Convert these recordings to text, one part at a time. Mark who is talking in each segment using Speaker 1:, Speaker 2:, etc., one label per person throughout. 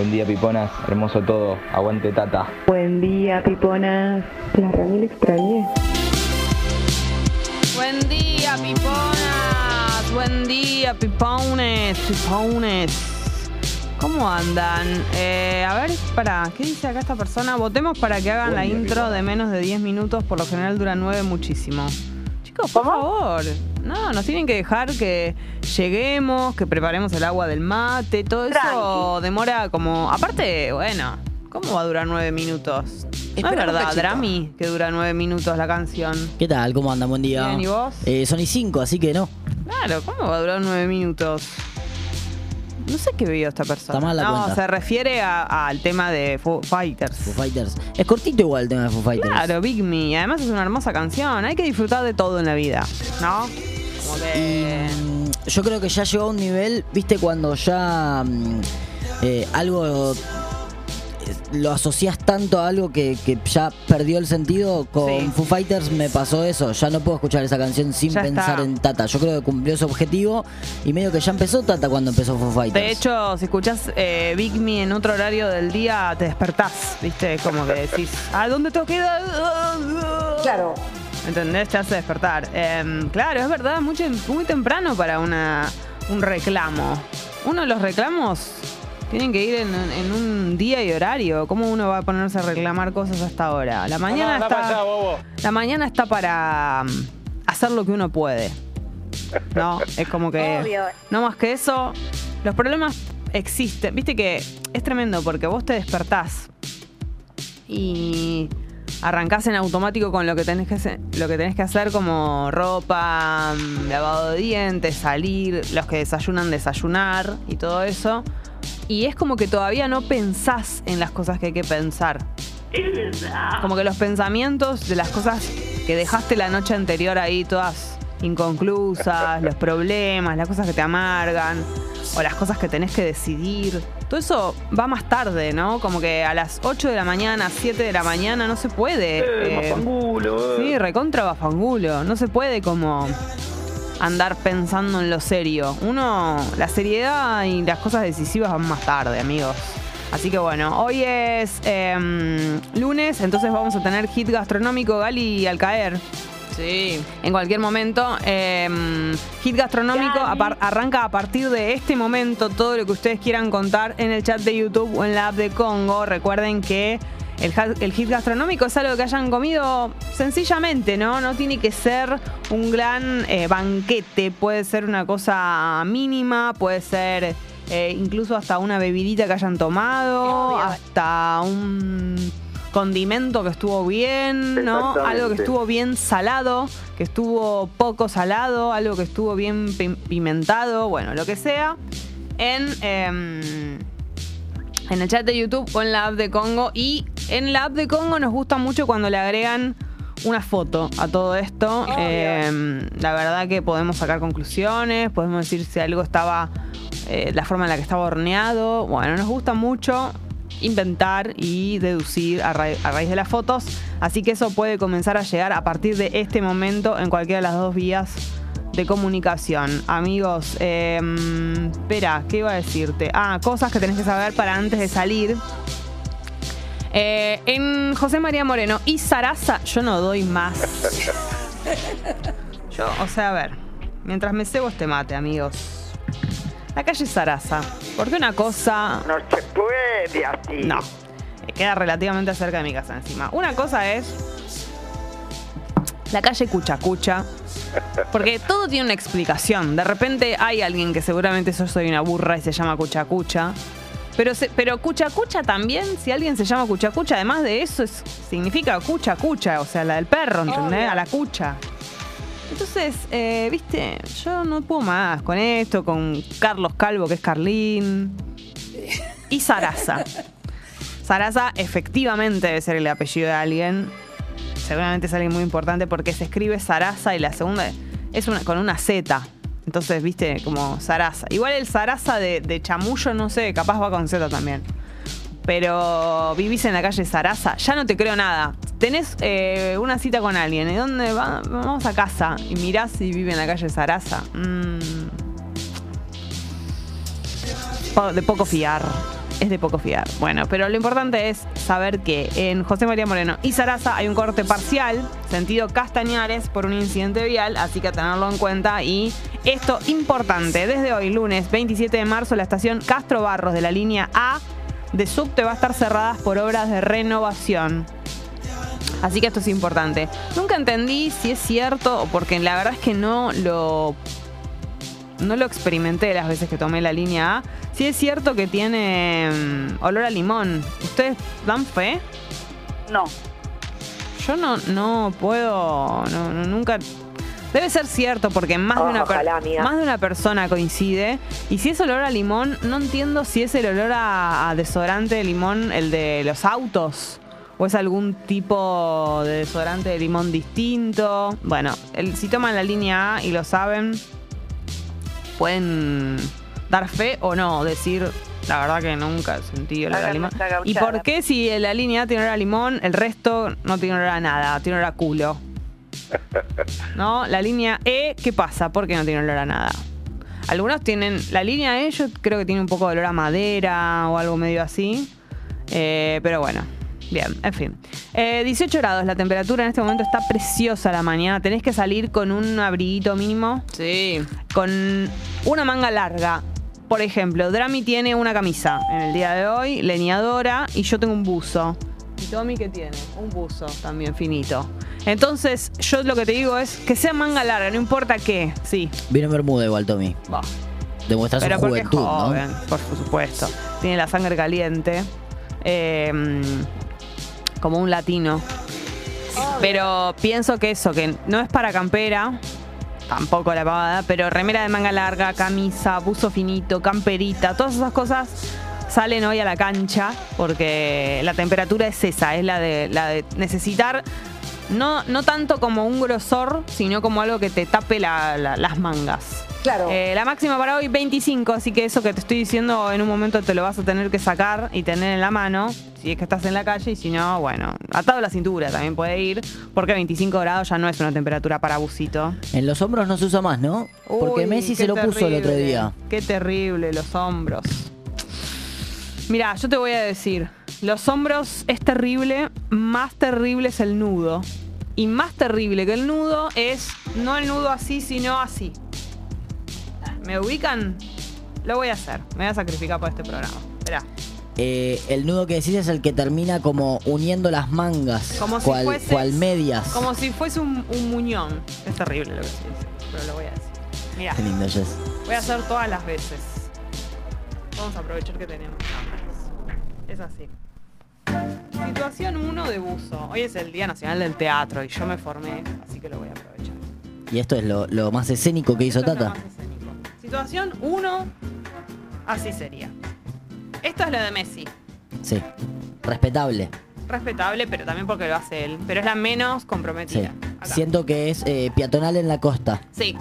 Speaker 1: Buen día, Piponas. Hermoso todo. Aguante, Tata.
Speaker 2: Buen día, piponas. La Rami extrañé.
Speaker 3: Buen día, piponas. Buen día, pipones. Pipones. ¿Cómo andan? Eh, a ver, para, ¿qué dice acá esta persona? Votemos para que hagan la intro de menos de 10 minutos, por lo general dura 9 muchísimo. Chicos, por favor. No, nos tienen que dejar que lleguemos, que preparemos el agua del mate, todo eso demora como. Aparte, bueno, ¿cómo va a durar 9 minutos? No es
Speaker 4: Espera un
Speaker 3: verdad,
Speaker 4: cachito.
Speaker 3: Drami, que dura 9 minutos la canción.
Speaker 4: ¿Qué tal? ¿Cómo andan? Buen día.
Speaker 3: Bien, ¿y vos?
Speaker 4: Eh, son y 5, así que no.
Speaker 3: Claro, ¿cómo va a durar nueve minutos? No sé qué vio esta persona.
Speaker 4: Está mal la
Speaker 3: no,
Speaker 4: cuenta.
Speaker 3: se refiere al tema de Foo Fighters.
Speaker 4: Foo Fighters. Es cortito igual el tema de Foo Fighters.
Speaker 3: Claro, Big Me. Además es una hermosa canción. Hay que disfrutar de todo en la vida, ¿no? Como que...
Speaker 4: mm, yo creo que ya llegó a un nivel, viste, cuando ya mm, eh, algo lo asocias tanto a algo que, que ya perdió el sentido. Con
Speaker 3: Sí.
Speaker 4: Foo Fighters me pasó eso. Ya no puedo escuchar esa canción sin
Speaker 3: Ya
Speaker 4: pensar
Speaker 3: está.
Speaker 4: en Tata. Yo creo que cumplió su objetivo y medio que ya empezó Tata cuando empezó Foo Fighters.
Speaker 3: De hecho, si escuchás eh, Big Me en otro horario del día, te despertás, ¿viste? Como que decís, ¿a dónde tengo que ir?
Speaker 2: Claro.
Speaker 3: ¿Entendés? Te hace despertar. Em, claro, es verdad, mucho, muy temprano para una, un reclamo. Uno de los reclamos tienen que ir en, en un día y horario. ¿Cómo uno va a ponerse a reclamar cosas hasta ahora? La mañana está. La mañana está para mm, hacer lo que uno puede. No, es como que.
Speaker 2: Obvio.
Speaker 3: No más que eso. Los problemas existen. Viste que es tremendo porque vos te despertás y arrancás en automático con lo que tenés que hacer, lo que tenés que hacer como ropa, mm, lavado de dientes, salir, los que desayunan desayunar y todo eso. Y es como que todavía no pensás en las cosas que hay que pensar. Como que los pensamientos de las cosas que dejaste la noche anterior ahí todas inconclusas, los problemas, las cosas que te amargan, o las cosas que tenés que decidir. Todo eso va más tarde, ¿no? Como que a las 8 de la mañana, 7 de la mañana no se puede. eh, Sí, recontra bafangulo. No se puede como andar pensando en lo serio. Uno, la seriedad y las cosas decisivas van más tarde, amigos. Así que bueno, hoy es em, lunes, entonces vamos a tener hit gastronómico Gali al caer. Sí. En cualquier momento. em, hit gastronómico arranca a partir de este momento. Todo lo que ustedes quieran contar en el chat de YouTube o en la app de Congo. Recuerden que el, el hit gastronómico es algo que hayan comido sencillamente, ¿no? No tiene que ser un gran eh, banquete. Puede ser una cosa mínima, puede ser eh, incluso hasta una bebidita que hayan tomado, hasta un condimento que estuvo bien, ¿no? Algo que estuvo bien salado, que estuvo poco salado, algo que estuvo bien pi- pimentado, bueno, lo que sea. En, em, en el chat de YouTube o en la app de Congo. Y en la app de Congo nos gusta mucho cuando le agregan una foto a todo esto. Eh, la verdad que podemos sacar conclusiones, podemos decir si algo estaba, eh, la forma en la que estaba horneado. Bueno, nos gusta mucho inventar y deducir a, ra- a raíz de las fotos. Así que eso puede comenzar a llegar a partir de este momento en cualquiera de las dos vías de comunicación. Amigos, eh, espera, ¿qué iba a decirte? Ah, cosas que tenés que saber para antes de salir. Eh, en José María Moreno y Sarasa, yo no doy más. Yo, o sea, a ver, mientras me cebo este mate, amigos. La calle Sarasa. Porque una cosa.
Speaker 5: No se puede así.
Speaker 3: No. Queda relativamente cerca de mi casa encima. Una cosa es. La calle Cuchacucha. Porque todo tiene una explicación. De repente hay alguien que seguramente yo soy una burra y se llama Cuchacucha. Pero, se- pero Cuchacucha también, si alguien se llama Cuchacucha, además de eso, es- significa Cuchacucha, o sea, la del perro, ¿entendés? A la cucha. Entonces, eh, viste, yo no puedo más con esto, con Carlos Calvo, que es Carlín. Y Sarasa. Sarasa efectivamente debe ser el apellido de alguien. Seguramente es alguien muy importante porque se escribe Sarasa y la segunda es una, con una Z. Entonces, viste, como Sarasa. Igual el Sarasa de, de Chamullo, no sé, capaz va con Z también. Pero vivís en la calle Sarasa, ya no te creo nada. Tenés eh, una cita con alguien, ¿y dónde va? Vamos a casa. Y mirás si vive en la calle Sarasa. Mm. De poco fiar. Es de poco fiar. Bueno, pero lo importante es saber que en José María Moreno y Sarasa hay un corte parcial, sentido Castañares, por un incidente vial, así que a tenerlo en cuenta. Y esto importante, desde hoy, lunes 27 de marzo, la estación Castro Barros de la línea A de subte va a estar cerrada por obras de renovación. Así que esto es importante. Nunca entendí si es cierto, porque la verdad es que no lo no lo experimenté las veces que tomé la línea A. Si es cierto que tiene mm, olor a limón. ¿Ustedes dan fe?
Speaker 6: No.
Speaker 3: Yo no, no puedo, no- no- nunca... Debe ser cierto porque más, de una
Speaker 6: Ojalá, amiga.
Speaker 3: más de una persona coincide. Y si es olor a limón, no entiendo si es el olor a, a desodorante de limón, el de los autos. O es algún tipo de desodorante de limón distinto. Bueno, el- si toman la línea A y lo saben, pueden dar fe o no, decir la verdad que nunca sentí olor a limón. ¿Y por qué si la línea A tiene olor a limón, el resto no tiene olor a nada, tiene olor a culo? ¿No? La línea E, ¿qué pasa? ¿Por qué no tiene olor a nada? Algunos tienen, la línea E yo creo que tiene un poco de olor a madera o algo medio así. Eh, pero bueno, bien, en fin. Eh, 18 grados, la temperatura en este momento está preciosa la mañana. Tenés que salir con un abriguito mínimo. Sí. Con una manga larga. Por ejemplo, Drami tiene una camisa en el día de hoy, leñadora, y yo tengo un buzo. ¿Y Tommy qué tiene? Un buzo también finito. Entonces, yo lo que te digo es que sea manga larga, no importa qué. Sí.
Speaker 4: Vino en Bermuda igual, Tommy.
Speaker 3: Va.
Speaker 4: Demuestra su juventud, ¿no?
Speaker 3: joven, por supuesto. Tiene la sangre caliente. eh, como un latino. Pero pienso que eso, que no es para campera, tampoco la pavada, pero remera de manga larga, camisa, buzo finito, camperita, todas esas cosas salen hoy a la cancha porque la temperatura es esa, es la de, la de necesitar no, no tanto como un grosor, sino como algo que te tape la- la- las mangas.
Speaker 6: Claro.
Speaker 3: Eh, la máxima para hoy 25, así que eso que te estoy diciendo en un momento te lo vas a tener que sacar y tener en la mano, si es que estás en la calle y si no, bueno, atado a la cintura también puede ir, porque 25 grados ya no es una temperatura para busito.
Speaker 4: En los hombros no se usa más, ¿no? Porque
Speaker 3: Uy,
Speaker 4: Messi se lo puso el otro día.
Speaker 3: Qué terrible los hombros. Mira, yo te voy a decir, los hombros es terrible, más terrible es el nudo. Y más terrible que el nudo es no el nudo así, sino así. ¿Me ubican? Lo voy a hacer. Me voy a sacrificar por este programa. Esperá.
Speaker 4: Eh, el nudo que decís es el que termina como uniendo las mangas.
Speaker 3: Como si
Speaker 4: cual,
Speaker 3: fueses-
Speaker 4: cual medias.
Speaker 3: Como si fuese un, un muñón. Es terrible lo que dice, pero lo voy a decir. Mira,
Speaker 4: Qué lindo,
Speaker 3: voy a hacer todas las veces. Vamos a aprovechar que tenemos cámaras. Es así. Situación 1 de buzo. Hoy es el Día Nacional del Teatro y yo me formé, así que lo voy a aprovechar.
Speaker 4: Y esto es lo, lo más escénico que hizo
Speaker 3: Esto es lo
Speaker 4: Tata.
Speaker 3: más escénico. Situación 1, así sería. Esto es lo de Messi.
Speaker 4: Sí. Respetable.
Speaker 3: Respetable, pero también porque lo hace él. Pero es la menos
Speaker 4: Sí.
Speaker 3: comprometida. Acá.
Speaker 4: Siento que es eh, peatonal en la costa.
Speaker 3: Sí.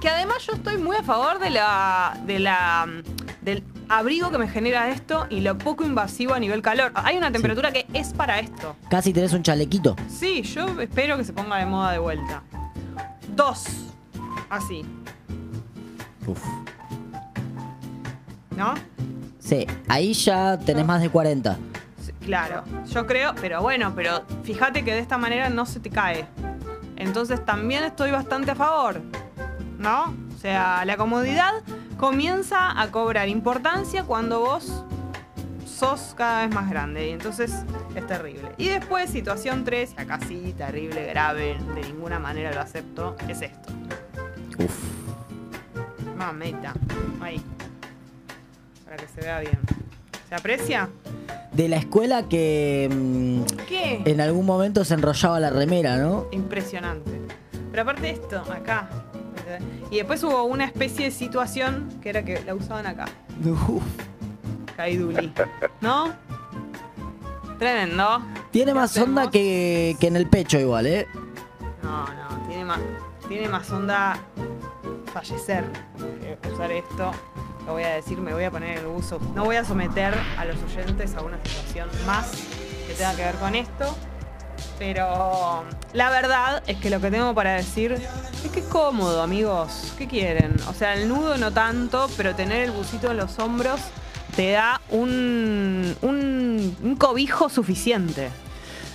Speaker 3: Que además yo estoy muy a favor de la, de la del abrigo que me genera esto y lo poco invasivo a nivel calor. Hay una temperatura que es para esto.
Speaker 4: Casi tenés un chalequito.
Speaker 3: Sí, yo espero que se ponga de moda de vuelta. Dos. Así.
Speaker 4: Uf.
Speaker 3: ¿No?
Speaker 4: Sí, ahí ya tenés más de 40.
Speaker 3: Sí, Claro, yo creo, pero bueno, pero fíjate que de esta manera no se te cae. Entonces también estoy bastante a favor, ¿no? O sea, la comodidad comienza a cobrar importancia cuando vos sos cada vez más grande y entonces es terrible. Y después, situación 3, y acá sí, terrible, grave, de ninguna manera lo acepto, es esto.
Speaker 4: Uf.
Speaker 3: Mameta, ahí. Para que se vea bien. ¿Se aprecia?
Speaker 4: De la escuela que mm,
Speaker 3: ¿Qué?
Speaker 4: en algún momento se enrollaba la remera, ¿no?
Speaker 3: Impresionante. Pero aparte de esto, acá. Y después hubo una especie de situación que era que la usaban acá.
Speaker 4: Uf.
Speaker 3: Caiduli. ¿No? Tremendo.
Speaker 4: Tiene
Speaker 3: ¿Qué
Speaker 4: más
Speaker 3: hacemos?
Speaker 4: onda que, que en el pecho igual, ¿eh?
Speaker 3: No, no, tiene más, tiene más onda fallecer que usar esto. Lo voy a decir, me voy a poner el uso. No voy a someter a los oyentes a una situación más que tenga que ver con esto. Pero la verdad es que lo que tengo para decir es que es cómodo, amigos. ¿Qué quieren? O sea, el nudo no tanto, pero tener el busito en los hombros te da un, un, un cobijo suficiente.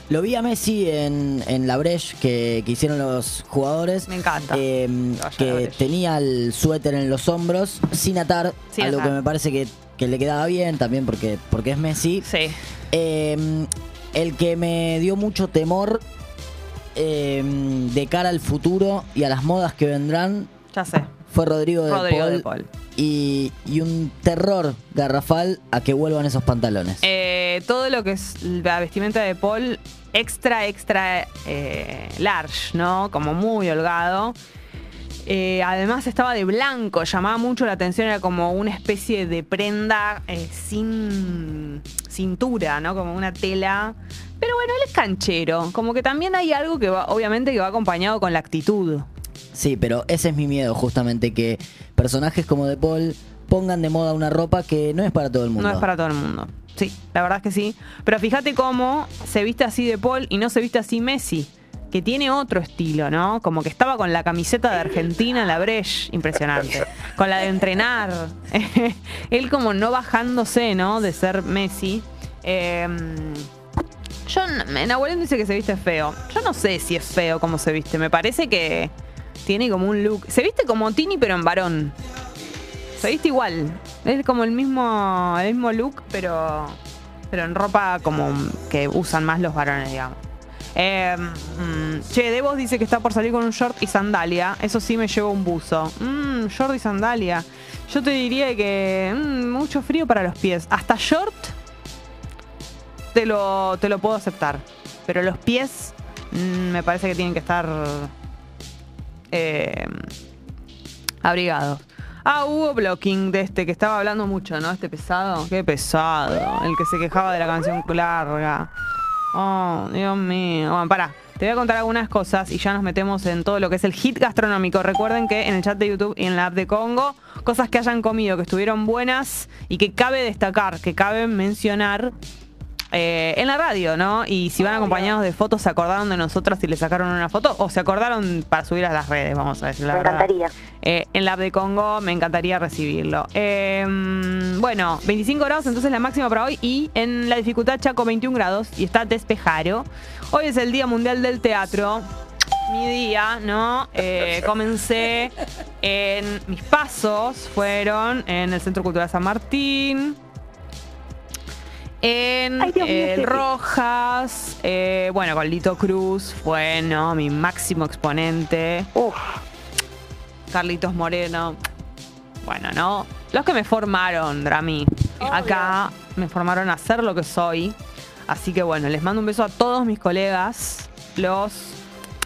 Speaker 4: Lo vi a Messi en, en la Breche que, que hicieron los jugadores.
Speaker 3: Me encanta.
Speaker 4: eh,
Speaker 3: la
Speaker 4: que tenía el suéter en los hombros sin atar,
Speaker 3: Sin
Speaker 4: algo
Speaker 3: atar.
Speaker 4: que me parece que, que le quedaba bien también porque, porque es Messi.
Speaker 3: Sí.
Speaker 4: Eh, el que me dio mucho temor eh, de cara al futuro y a las modas que vendrán
Speaker 3: Ya sé.
Speaker 4: fue Rodrigo,
Speaker 3: Rodrigo
Speaker 4: de,
Speaker 3: de
Speaker 4: Paul. Y, y un terror garrafal a que vuelvan esos pantalones.
Speaker 3: Eh, todo lo que es la vestimenta de Paul, extra, extra eh, large, ¿no? Como muy holgado. Eh, además estaba de blanco, llamaba mucho la atención, era como una especie de prenda sin cintura, ¿no? Como una tela. Pero bueno, él es canchero, como que también hay algo que va, obviamente que va acompañado con la actitud.
Speaker 4: Sí, pero ese es mi miedo, justamente, que personajes como De Paul pongan de moda una ropa que no es para todo el mundo.
Speaker 3: No es para todo el mundo. Sí, la verdad es que sí. Pero fíjate cómo se viste así de Paul y no se viste así Messi, que tiene otro estilo, ¿no? Como que estaba con la camiseta de Argentina en la Breche, impresionante. Con la de entrenar. Él como no bajándose, ¿no? De ser Messi. Eh, yo, Nahuelén dice que se viste feo. Yo no sé si es feo como se viste. Me parece que tiene como un look. Se viste como Tini, pero en varón. Se viste igual. Es como el mismo, el mismo look, pero, pero en ropa como que usan más los varones, digamos. Eh, che, Devos dice que está por salir con un short y sandalia. Eso sí me llevo un buzo. Mm, short y sandalia. Yo te diría que mm, mucho frío para los pies. Hasta short te lo, te lo puedo aceptar. Pero los pies mm, me parece que tienen que estar eh, abrigados. Ah, hubo blocking de este que estaba hablando mucho, ¿no? Este pesado. Qué pesado. El que se quejaba de la canción larga. Oh, Dios mío. Bueno, pará. Te voy a contar algunas cosas y ya nos metemos en todo lo que es el hit gastronómico. Recuerden que en el chat de YouTube y en la app de Congo, cosas que hayan comido, que estuvieron buenas y que cabe destacar, que cabe mencionar eh, en la radio, ¿no? Y si van acompañados de fotos, ¿se acordaron de nosotras y le sacaron una foto? ¿O se acordaron para subir a las redes, vamos a decir la
Speaker 5: Me
Speaker 3: verdad?
Speaker 5: encantaría.
Speaker 3: Eh, en la app de Congo me encantaría recibirlo. Eh, bueno, 25 grados entonces la máxima para hoy y en la dificultad Chaco 21 grados y está despejado. Hoy es el Día Mundial del Teatro. Mi día, ¿no? Eh, comencé en mis pasos, fueron en el Centro Cultural San Martín, en
Speaker 5: Ay, Dios Ceci.
Speaker 3: Rojas, eh, bueno, con Lito Cruz, fue ¿no? mi máximo exponente.
Speaker 5: Uf,
Speaker 3: Carlitos Moreno. Bueno, ¿no? Los que me formaron, Drami. Acá me formaron a ser lo que soy. Así que bueno, les mando un beso a todos mis colegas, los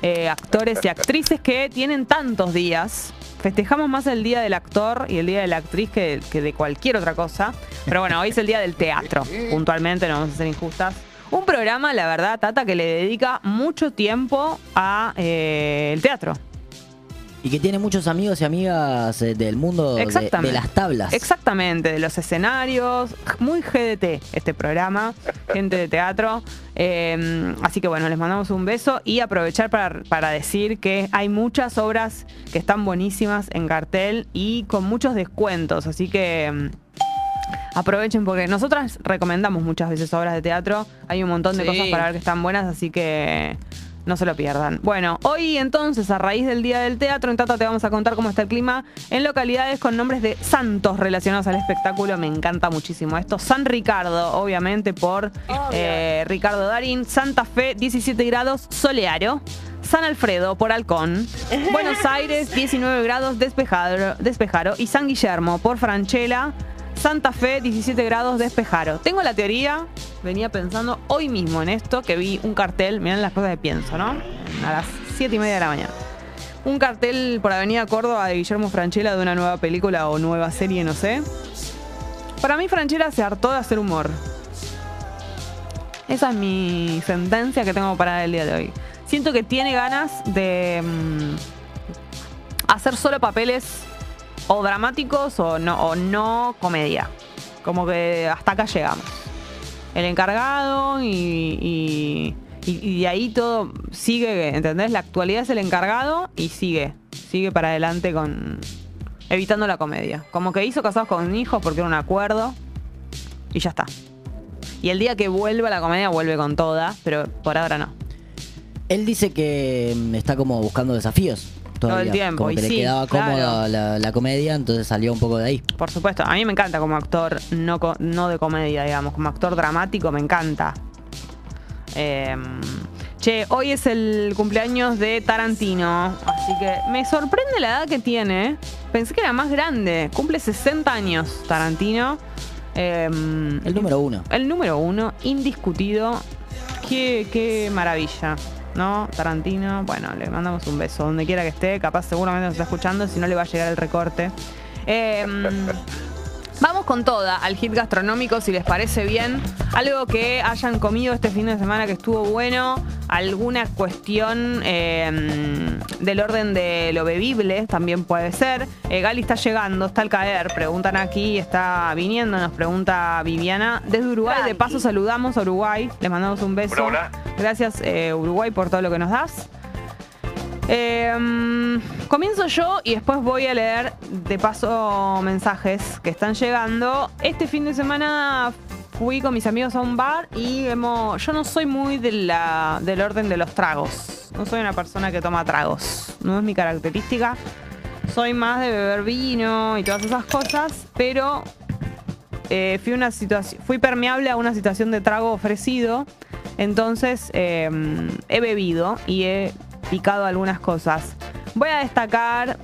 Speaker 3: eh, actores y actrices que tienen tantos días. Festejamos más el día del actor y el día de la actriz que, que de cualquier otra cosa. Pero bueno, hoy es el día del teatro, puntualmente, no vamos a ser injustas. Un programa, la verdad, Tata, que le dedica mucho tiempo a eh, el teatro.
Speaker 4: Y que tiene muchos amigos y amigas eh, del mundo de,
Speaker 3: Exactamente.
Speaker 4: de las tablas.
Speaker 3: Exactamente, de los escenarios. Muy GDT este programa, gente de teatro. Eh, así que bueno, les mandamos un beso y aprovechar para, para decir que hay muchas obras que están buenísimas en cartel y con muchos descuentos. Así que mm, aprovechen porque nosotras recomendamos muchas veces obras de teatro. Hay un montón de
Speaker 6: Sí.
Speaker 3: cosas para ver que están buenas, así que no se lo pierdan. Bueno, hoy entonces, a raíz del Día del Teatro, en Tata te vamos a contar cómo está el clima en localidades con nombres de santos relacionados al espectáculo. Me encanta muchísimo esto. San Ricardo, obviamente, por eh, Ricardo Darín. Santa Fe, 17 grados, soleado. San Alfredo, por Halcón. Buenos Aires, 19 grados, despejado, despejado. Y San Guillermo, por Franchella. Santa Fe, 17 grados, despejado. Tengo la teoría, venía pensando hoy mismo en esto, que vi un cartel, miren las cosas que pienso, ¿no? A las 7 y media de la mañana. Un cartel por Avenida Córdoba de Guillermo Franchella de una nueva película o nueva serie, no sé. Para mí Franchella se hartó de hacer humor. Esa es mi sentencia que tengo para el día de hoy. Siento que tiene ganas de mm, hacer solo papeles o dramáticos o no, o no comedia. Como que hasta acá llegamos. El encargado y, y, de ahí todo sigue, ¿entendés? La actualidad es el encargado y sigue. Sigue para adelante con. evitando la comedia. Como que hizo casados con hijos porque era un acuerdo. Y ya está. Y el día que vuelva la comedia, vuelve con toda, pero por ahora no.
Speaker 4: Él dice que mm, está como buscando desafíos. Todavía.
Speaker 3: el tiempo,
Speaker 4: Como
Speaker 3: y
Speaker 4: que le
Speaker 3: sí,
Speaker 4: quedaba cómoda
Speaker 3: claro.
Speaker 4: la, la comedia, entonces salió un poco de ahí.
Speaker 3: Por supuesto, a mí me encanta como actor, no, no de comedia, digamos, como actor dramático me encanta. Eh, che, hoy es el cumpleaños de Tarantino, así que me sorprende la edad que tiene. Pensé que era más grande, cumple 60 años Tarantino. Eh,
Speaker 4: El número uno.
Speaker 3: el número uno, indiscutido. Qué, qué maravilla, ¿no? Tarantino, bueno, le mandamos un beso donde quiera que esté. Capaz seguramente nos está escuchando, si no le va a llegar el recorte. Eh, vamos con toda al hit gastronómico, si les parece bien. Algo que hayan comido este fin de semana que estuvo bueno. Alguna cuestión eh, del orden de lo bebible también puede ser. Eh, Gali está llegando, está al caer. Preguntan aquí, está viniendo, nos pregunta Viviana. Desde Uruguay, de paso saludamos a Uruguay. Les mandamos un beso.
Speaker 5: Hola, hola.
Speaker 3: Gracias, eh, Uruguay, por todo lo que nos das. Mm, comienzo yo y después voy a leer de paso mensajes que están llegando. Este fin de semana fui con mis amigos a un bar y hemos, yo no soy muy de del orden de los tragos. No soy una persona que toma tragos. No es mi característica. Soy más de beber vino y todas esas cosas, pero eh, fui, una fui permeable a una situación de trago ofrecido. Entonces eh, he bebido y he picado algunas cosas. Voy a destacar,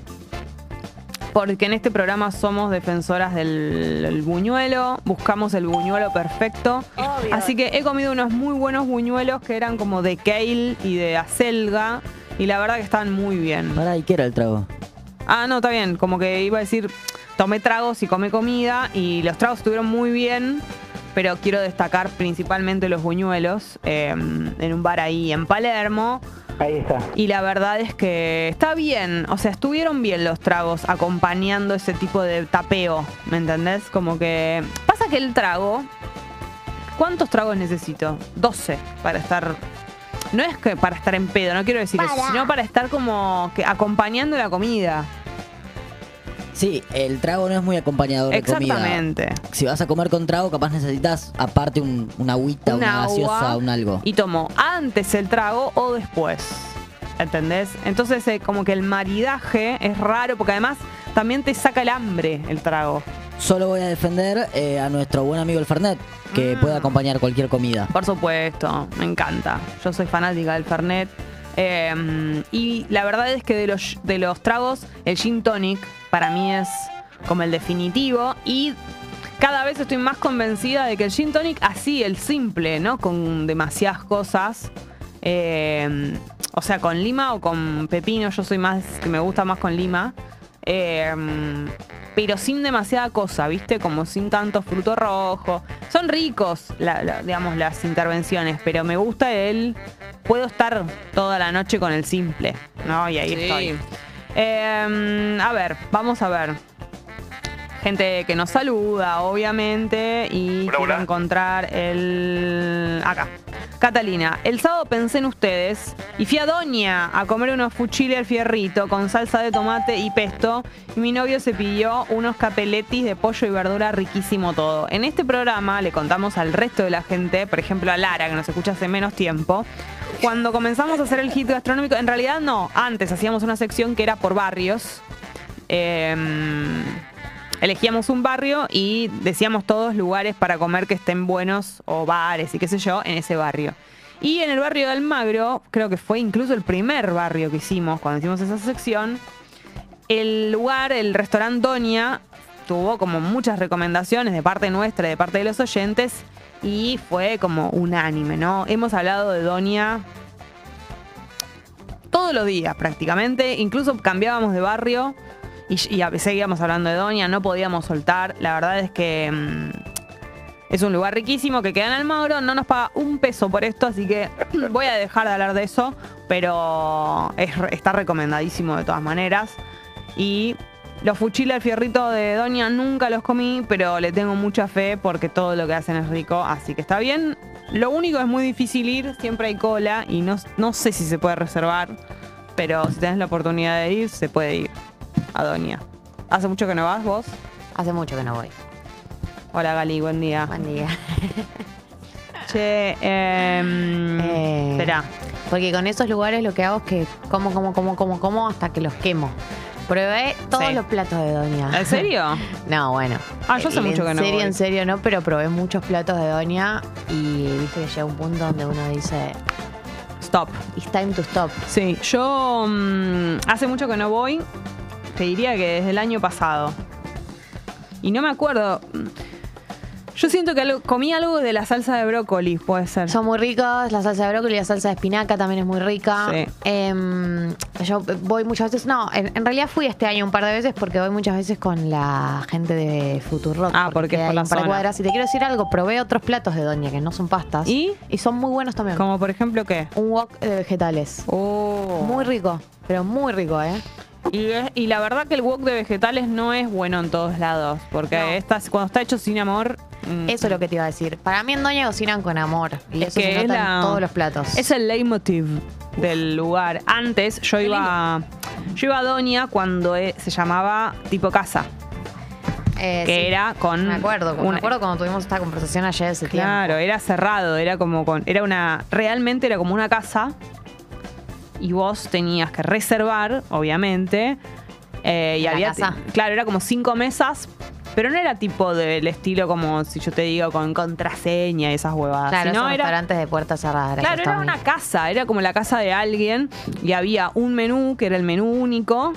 Speaker 3: porque en este programa somos defensoras del, del buñuelo, buscamos el buñuelo perfecto. Así que he comido unos muy buenos buñuelos que eran como de kale y de acelga. Y la verdad que estaban muy bien.
Speaker 4: Pará, ¿y qué era el trago?
Speaker 3: Ah, no, está bien. Como que iba a decir, tomé tragos y comí comida y los tragos estuvieron muy bien, pero quiero destacar principalmente los buñuelos eh, en un bar ahí en Palermo.
Speaker 5: Ahí está.
Speaker 3: Y la verdad es que está bien, o sea, estuvieron bien los tragos acompañando ese tipo de tapeo, ¿me entendés? Como que pasa que el trago, ¿cuántos tragos necesito? 12 para estar... No es que para estar en pedo, no quiero decir eso, sino para estar como que acompañando la comida.
Speaker 4: Sí, el trago no es muy acompañador de comida.
Speaker 3: Exactamente.
Speaker 4: Si vas a comer con trago, capaz necesitas aparte un, una agüita,
Speaker 3: Un
Speaker 4: una
Speaker 3: agua
Speaker 4: gaseosa, un algo.
Speaker 3: Y tomo antes el trago o después. ¿Entendés? Entonces, eh, como que el maridaje es raro porque además también te saca el hambre el trago.
Speaker 4: Solo voy a defender eh, a nuestro buen amigo el Fernet, que
Speaker 3: Mm.
Speaker 4: puede acompañar cualquier comida.
Speaker 3: Por supuesto, me encanta. Yo soy fanática del Fernet. Eh, y la verdad es que de los, de los tragos, el gin tonic para mí es como el definitivo. Y cada vez estoy más convencida de que el gin tonic, así, el simple, ¿no? Con demasiadas cosas. eh, o sea, con lima o con pepino, yo soy más, que me gusta más con lima. Eh, pero sin demasiada cosa, ¿viste? Como sin tanto fruto rojo. Son ricos, la- la- digamos, las intervenciones, pero me gusta el... Puedo estar toda la noche con el simple, ¿no? Y ahí
Speaker 6: Sí.
Speaker 3: estoy. Eh, a ver, vamos a ver. Gente que nos saluda, obviamente, y
Speaker 5: Hola,
Speaker 3: quiero
Speaker 5: hola.
Speaker 3: encontrar el... Acá. Catalina, el sábado pensé en ustedes y fui a Doña a comer unos fuchili al fierrito con salsa de tomate y pesto y mi novio se pidió unos capeletis de pollo y verdura riquísimo todo. En este programa le contamos al resto de la gente, por ejemplo a Lara que nos escucha hace menos tiempo, cuando comenzamos a hacer el hit gastronómico, en realidad no, antes hacíamos una sección que era por barrios. Em, elegíamos un barrio y decíamos todos lugares para comer que estén buenos o bares y qué sé yo en ese barrio. Y en el barrio de Almagro, creo que fue incluso el primer barrio que hicimos cuando hicimos esa sección, el lugar, el restaurante Doña, tuvo como muchas recomendaciones de parte nuestra y de parte de los oyentes y fue como unánime, ¿no? Hemos hablado de Doña todos los días prácticamente, incluso cambiábamos de barrio y, seguíamos hablando de Doña, no podíamos soltar. La verdad es que mm, es un lugar riquísimo que queda en Almagro, no nos paga un peso por esto, así que voy a dejar de hablar de eso, pero es- está recomendadísimo de todas maneras. Y los fuchiles al fierrito de Doña nunca los comí, pero le tengo mucha fe porque todo lo que hacen es rico, así que está bien. Lo único es muy difícil ir, siempre hay cola y no, no sé si se puede reservar, pero si tenés la oportunidad de ir, se puede ir a Doña. ¿Hace mucho que no vas vos?
Speaker 6: Hace mucho que no voy.
Speaker 3: Hola Gali, buen día.
Speaker 6: Buen día.
Speaker 3: Che, em,
Speaker 6: Eh,
Speaker 3: espera.
Speaker 6: Porque con esos lugares lo que hago es que como, como, como, como, como hasta que los quemo. Probé todos
Speaker 3: Sí.
Speaker 6: los platos de Doña.
Speaker 3: ¿En serio?
Speaker 6: No, bueno.
Speaker 3: Ah, yo
Speaker 6: En
Speaker 3: mucho que no
Speaker 6: serio,
Speaker 3: voy.
Speaker 6: en serio no, pero probé muchos platos de Doña y viste que llega un punto donde uno dice,
Speaker 3: Stop.
Speaker 6: it's time to stop.
Speaker 3: Sí, yo mm, hace mucho que no voy. Te diría que desde el año pasado. Y no me acuerdo. Yo siento que algo- comí algo de la salsa de brócoli, puede ser.
Speaker 6: Son muy ricos, la salsa de brócoli y la salsa de espinaca también es muy rica.
Speaker 3: Sí.
Speaker 6: Em, yo voy muchas veces, no, en, en realidad fui este año un par de veces porque voy muchas veces con la gente de Futurock.
Speaker 3: Ah, porque es por la zona.
Speaker 6: cuadras. Y te quiero decir algo, probé otros platos de Doña que no son pastas.
Speaker 3: ¿Y?
Speaker 6: Y son muy buenos también.
Speaker 3: Como por ejemplo, ¿qué?
Speaker 6: Un wok de vegetales.
Speaker 3: Oh.
Speaker 6: Muy rico, pero muy rico, ¿eh?
Speaker 3: Y, es- y la verdad que el wok de vegetales no es bueno en todos lados. Porque
Speaker 6: No.
Speaker 3: estas- cuando está hecho sin amor. mm,
Speaker 6: Eso es lo que te iba a decir. Para mí en Doña cocinan con amor. Y
Speaker 3: Es
Speaker 6: eso
Speaker 3: que
Speaker 6: se
Speaker 3: es
Speaker 6: nota
Speaker 3: la-
Speaker 6: en todos los platos.
Speaker 3: Es el leitmotiv del lugar. Antes yo iba. Yo iba a Doña cuando eh, se llamaba tipo casa.
Speaker 6: Eh,
Speaker 3: que
Speaker 6: sí.
Speaker 3: era con
Speaker 6: Me acuerdo,
Speaker 3: una-
Speaker 6: me acuerdo cuando tuvimos esta conversación ayer ese tiempo.
Speaker 3: Claro, era cerrado, era como con. Era una. Realmente era como una casa. Y vos tenías que reservar, obviamente. eh, y
Speaker 6: ¿En la
Speaker 3: había.
Speaker 6: casa?
Speaker 3: Claro, era como cinco mesas. Pero no era tipo del estilo como si yo te digo con contraseña y esas huevadas.
Speaker 6: Claro,
Speaker 3: sino
Speaker 6: esos
Speaker 3: era,
Speaker 6: restaurantes de puertas cerradas.
Speaker 3: Claro, era una casa, era como la casa de alguien y había un menú que era el menú único.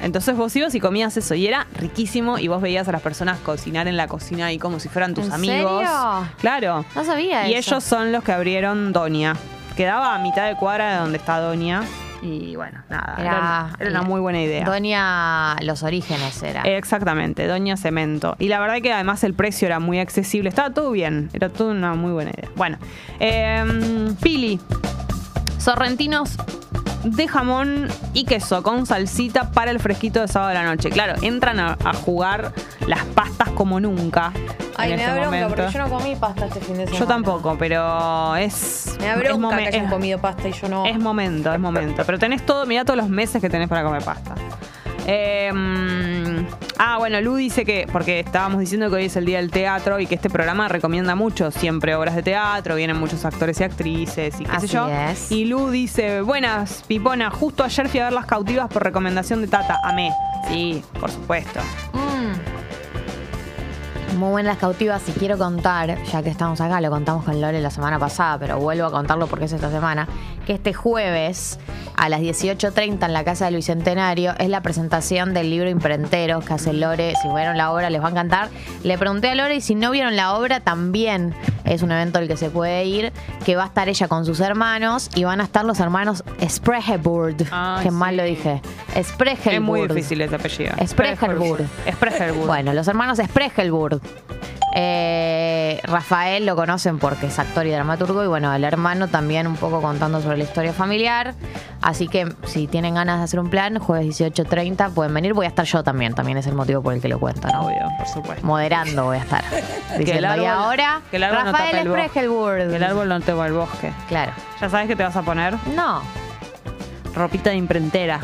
Speaker 3: Entonces vos ibas y comías eso y era riquísimo y vos veías a las personas cocinar en la cocina ahí como si fueran tus
Speaker 6: ¿En
Speaker 3: amigos.
Speaker 6: serio?
Speaker 3: Claro.
Speaker 6: No sabía
Speaker 3: Y
Speaker 6: eso.
Speaker 3: ellos son los que abrieron Doña. Quedaba a mitad de cuadra de donde está Doña. Y bueno, nada. Era, era una muy buena idea.
Speaker 6: Doña Los Orígenes era.
Speaker 3: Exactamente, Doña Cemento. Y la verdad que además el precio era muy accesible. Estaba todo bien. Era toda una muy buena idea. Bueno, em, Pili. Sorrentinos de jamón y queso con salsita para el fresquito de sábado de la noche. Claro, entran a, a jugar las pastas como nunca.
Speaker 6: Ay,
Speaker 3: en
Speaker 6: me
Speaker 3: este
Speaker 6: da bronca
Speaker 3: momento.
Speaker 6: porque yo no comí pasta este fin de semana.
Speaker 3: Yo tampoco, pero es.
Speaker 6: Me da
Speaker 3: es
Speaker 6: bronca
Speaker 3: momen-
Speaker 6: que hayan
Speaker 3: es-
Speaker 6: comido pasta y yo no.
Speaker 3: es momento, es momento. Pero tenés todo, mirá todos los meses que tenés para comer pasta. Eh, mm, ah, bueno, Lu dice que, porque estábamos diciendo que hoy es el día del teatro y que este programa recomienda mucho siempre obras de teatro, vienen muchos actores y actrices y qué
Speaker 6: Así
Speaker 3: sé yo.
Speaker 6: es.
Speaker 3: Y Lu dice, buenas, Pipona, justo ayer fui a ver las cautivas por recomendación de Tata. Amé. Sí, por supuesto.
Speaker 6: Mm. Muy buenas las cautivas y quiero contar, ya que estamos acá, lo contamos con Lore la semana pasada, pero vuelvo a contarlo porque es esta semana, que este jueves a las 18.30 en la Casa del Bicentenario es la presentación del libro Imprenteros que hace Lore. Si vieron la obra les va a encantar. Le pregunté a Lore y si no vieron la obra también es un evento al que se puede ir, que va a estar ella con sus hermanos y van a estar los hermanos Spregelburg.
Speaker 3: Ay,
Speaker 6: que mal lo dije. Spregelburg.
Speaker 3: Es muy difícil ese apellido.
Speaker 6: Spregelburg.
Speaker 3: Spregelburg.
Speaker 6: Bueno, los hermanos Spregelburg. Eh, Rafael lo conocen porque es actor y dramaturgo y bueno, el hermano también un poco contando sobre la historia familiar. Así que si tienen ganas de hacer un plan, jueves 18.30 pueden venir. Voy a estar yo también, también es el motivo por el que lo cuento, ¿no?
Speaker 3: Obvio, por supuesto.
Speaker 6: Moderando voy a estar. Diciendo,
Speaker 3: árbol-
Speaker 6: y ahora,
Speaker 3: que el árbol no
Speaker 6: Rafael
Speaker 3: bosque".
Speaker 6: Spregelburg.
Speaker 3: Que el árbol no te va al bosque.
Speaker 6: Claro.
Speaker 3: ¿Ya sabes qué te vas a poner?
Speaker 6: No.
Speaker 3: Ropita de imprentera.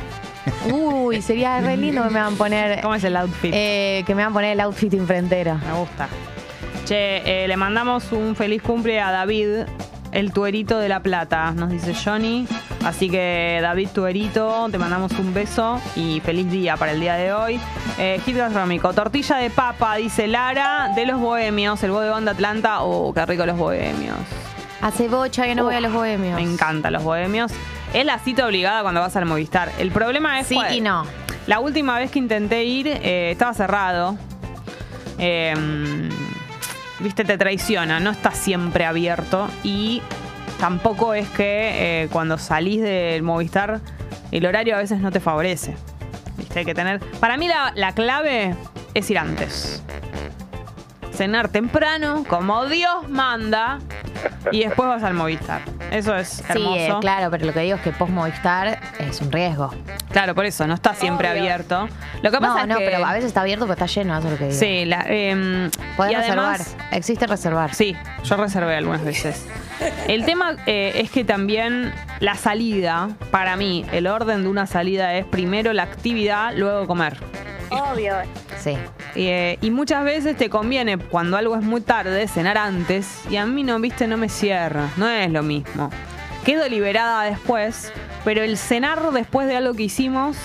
Speaker 6: Uy, sería re lindo que me van a poner.
Speaker 3: ¿Cómo es el outfit?
Speaker 6: eh, que me van a poner el outfit imprentero.
Speaker 3: Me gusta. Che, eh, le mandamos un feliz cumple a David, el tuerito de La Plata, nos dice Johnny. Así que David Tuerito, te mandamos un beso y feliz día para el día de hoy. Eh, hit gastronómico, tortilla de papa, dice Lara, de los bohemios, el bodegón de Atlanta. Oh, qué rico los bohemios.
Speaker 6: Hace bocha que no voy a los bohemios.
Speaker 3: Me encantan los bohemios. Es la cita obligada cuando vas al Movistar. El problema es
Speaker 6: Sí
Speaker 3: cuál-
Speaker 6: y no.
Speaker 3: La última vez que intenté ir eh, estaba cerrado. Eh, Viste, te traiciona, no está siempre abierto y tampoco es que eh, cuando salís del Movistar el horario a veces no te favorece. Viste, hay que tener... Para mí la, la clave es ir antes. Cenar temprano, como Dios manda, y después vas al Movistar. Eso es hermoso.
Speaker 6: Sí, eh, claro, pero lo que digo es que post Movistar es un riesgo.
Speaker 3: Claro, por eso, no está siempre
Speaker 6: Obvio.
Speaker 3: abierto. Lo que pasa
Speaker 6: no,
Speaker 3: es
Speaker 6: no,
Speaker 3: que...
Speaker 6: pero a veces está abierto pero está lleno, eso es lo que digo.
Speaker 3: Sí, la,
Speaker 6: Podés
Speaker 3: y
Speaker 6: reservar.
Speaker 3: además-
Speaker 6: Existe reservar.
Speaker 3: Sí, yo reservé algunas veces. El tema eh, es que también la salida, para mí, el orden de una salida es primero la actividad, luego comer.
Speaker 5: Obvio.
Speaker 6: Sí.
Speaker 3: eh, y muchas veces te conviene, cuando algo es muy tarde, cenar antes. Y a mí no, viste, no me cierra. No es lo mismo. Quedo liberada después, pero el cenar después de algo que hicimos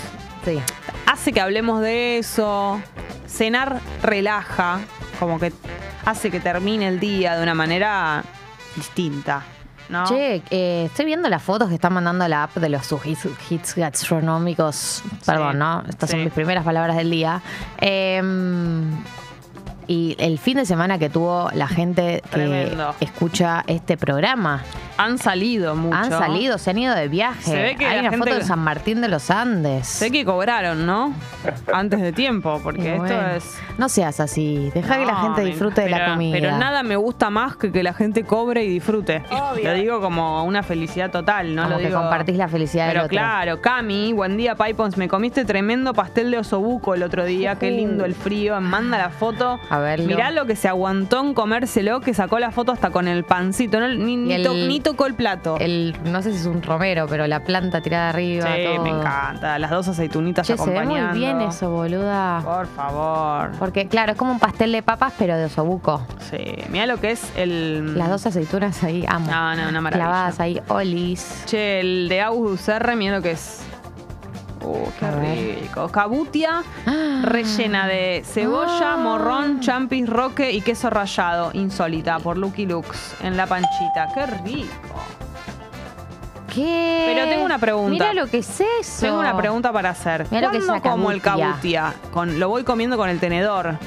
Speaker 6: Sí.
Speaker 3: hace que hablemos de eso. Cenar relaja, como que hace que termine el día de una manera distinta. ¿No?
Speaker 6: Che, eh, estoy viendo las fotos que están mandando la app de los hits, hits gastronómicos. Perdón, ¿no? Estas
Speaker 3: sí.
Speaker 6: son mis primeras palabras del día. Eh, y el fin de semana que tuvo la gente que
Speaker 3: Tremendo.
Speaker 6: escucha este programa.
Speaker 3: Han salido mucho.
Speaker 6: Han salido, se han ido de viaje.
Speaker 3: Se ve que
Speaker 6: Hay una
Speaker 3: gente
Speaker 6: foto de San Martín de los Andes.
Speaker 3: Sé que cobraron, ¿no? Antes de tiempo, porque esto es.
Speaker 6: No seas así. Deja que la gente disfrute de la comida.
Speaker 3: Pero nada me gusta más que que la gente cobre y disfrute. Lo digo como una felicidad total, no
Speaker 6: Como
Speaker 3: lo
Speaker 6: que
Speaker 3: digo.
Speaker 6: compartís la felicidad del
Speaker 3: Pero
Speaker 6: otro.
Speaker 3: claro, Cami, buen día, Pipons. Me comiste tremendo pastel de osobuco el otro día. Qué lindo el frío. Manda la foto.
Speaker 6: A verlo.
Speaker 3: Mirá lo que se aguantó en comérselo, que sacó la foto hasta con el pancito. No, ni, ni
Speaker 6: el-
Speaker 3: to- ni tocó el plato.
Speaker 6: El, no sé si es un romero, pero la planta tirada arriba.
Speaker 3: sí,
Speaker 6: todo.
Speaker 3: me encanta. Las dos aceitunitas
Speaker 6: Che, se ve
Speaker 3: acompañando.
Speaker 6: muy bien eso, boluda.
Speaker 3: Por favor.
Speaker 6: Porque, claro, es como un pastel de papas, pero de osobuco.
Speaker 3: Sí, mira lo que es el.
Speaker 6: Las dos aceitunas ahí, amo.
Speaker 3: No, no, una maravilla.
Speaker 6: Clavadas ahí, olis.
Speaker 3: Che, el de Agus Ducerre, mira lo que es. Uh, qué
Speaker 6: A
Speaker 3: rico. Cabutia rellena de cebolla,
Speaker 6: Ah.
Speaker 3: morrón, champis, roque y queso rallado. Insólita por Lucky Lux en la panchita. Qué rico.
Speaker 6: ¿Qué?
Speaker 3: Pero tengo una pregunta.
Speaker 6: Mira lo que es eso.
Speaker 3: Tengo una pregunta para hacer.
Speaker 6: Mirá lo que
Speaker 3: ¿Cuándo como el
Speaker 6: cabutia?
Speaker 3: cabutia? Con, lo voy comiendo con el tenedor.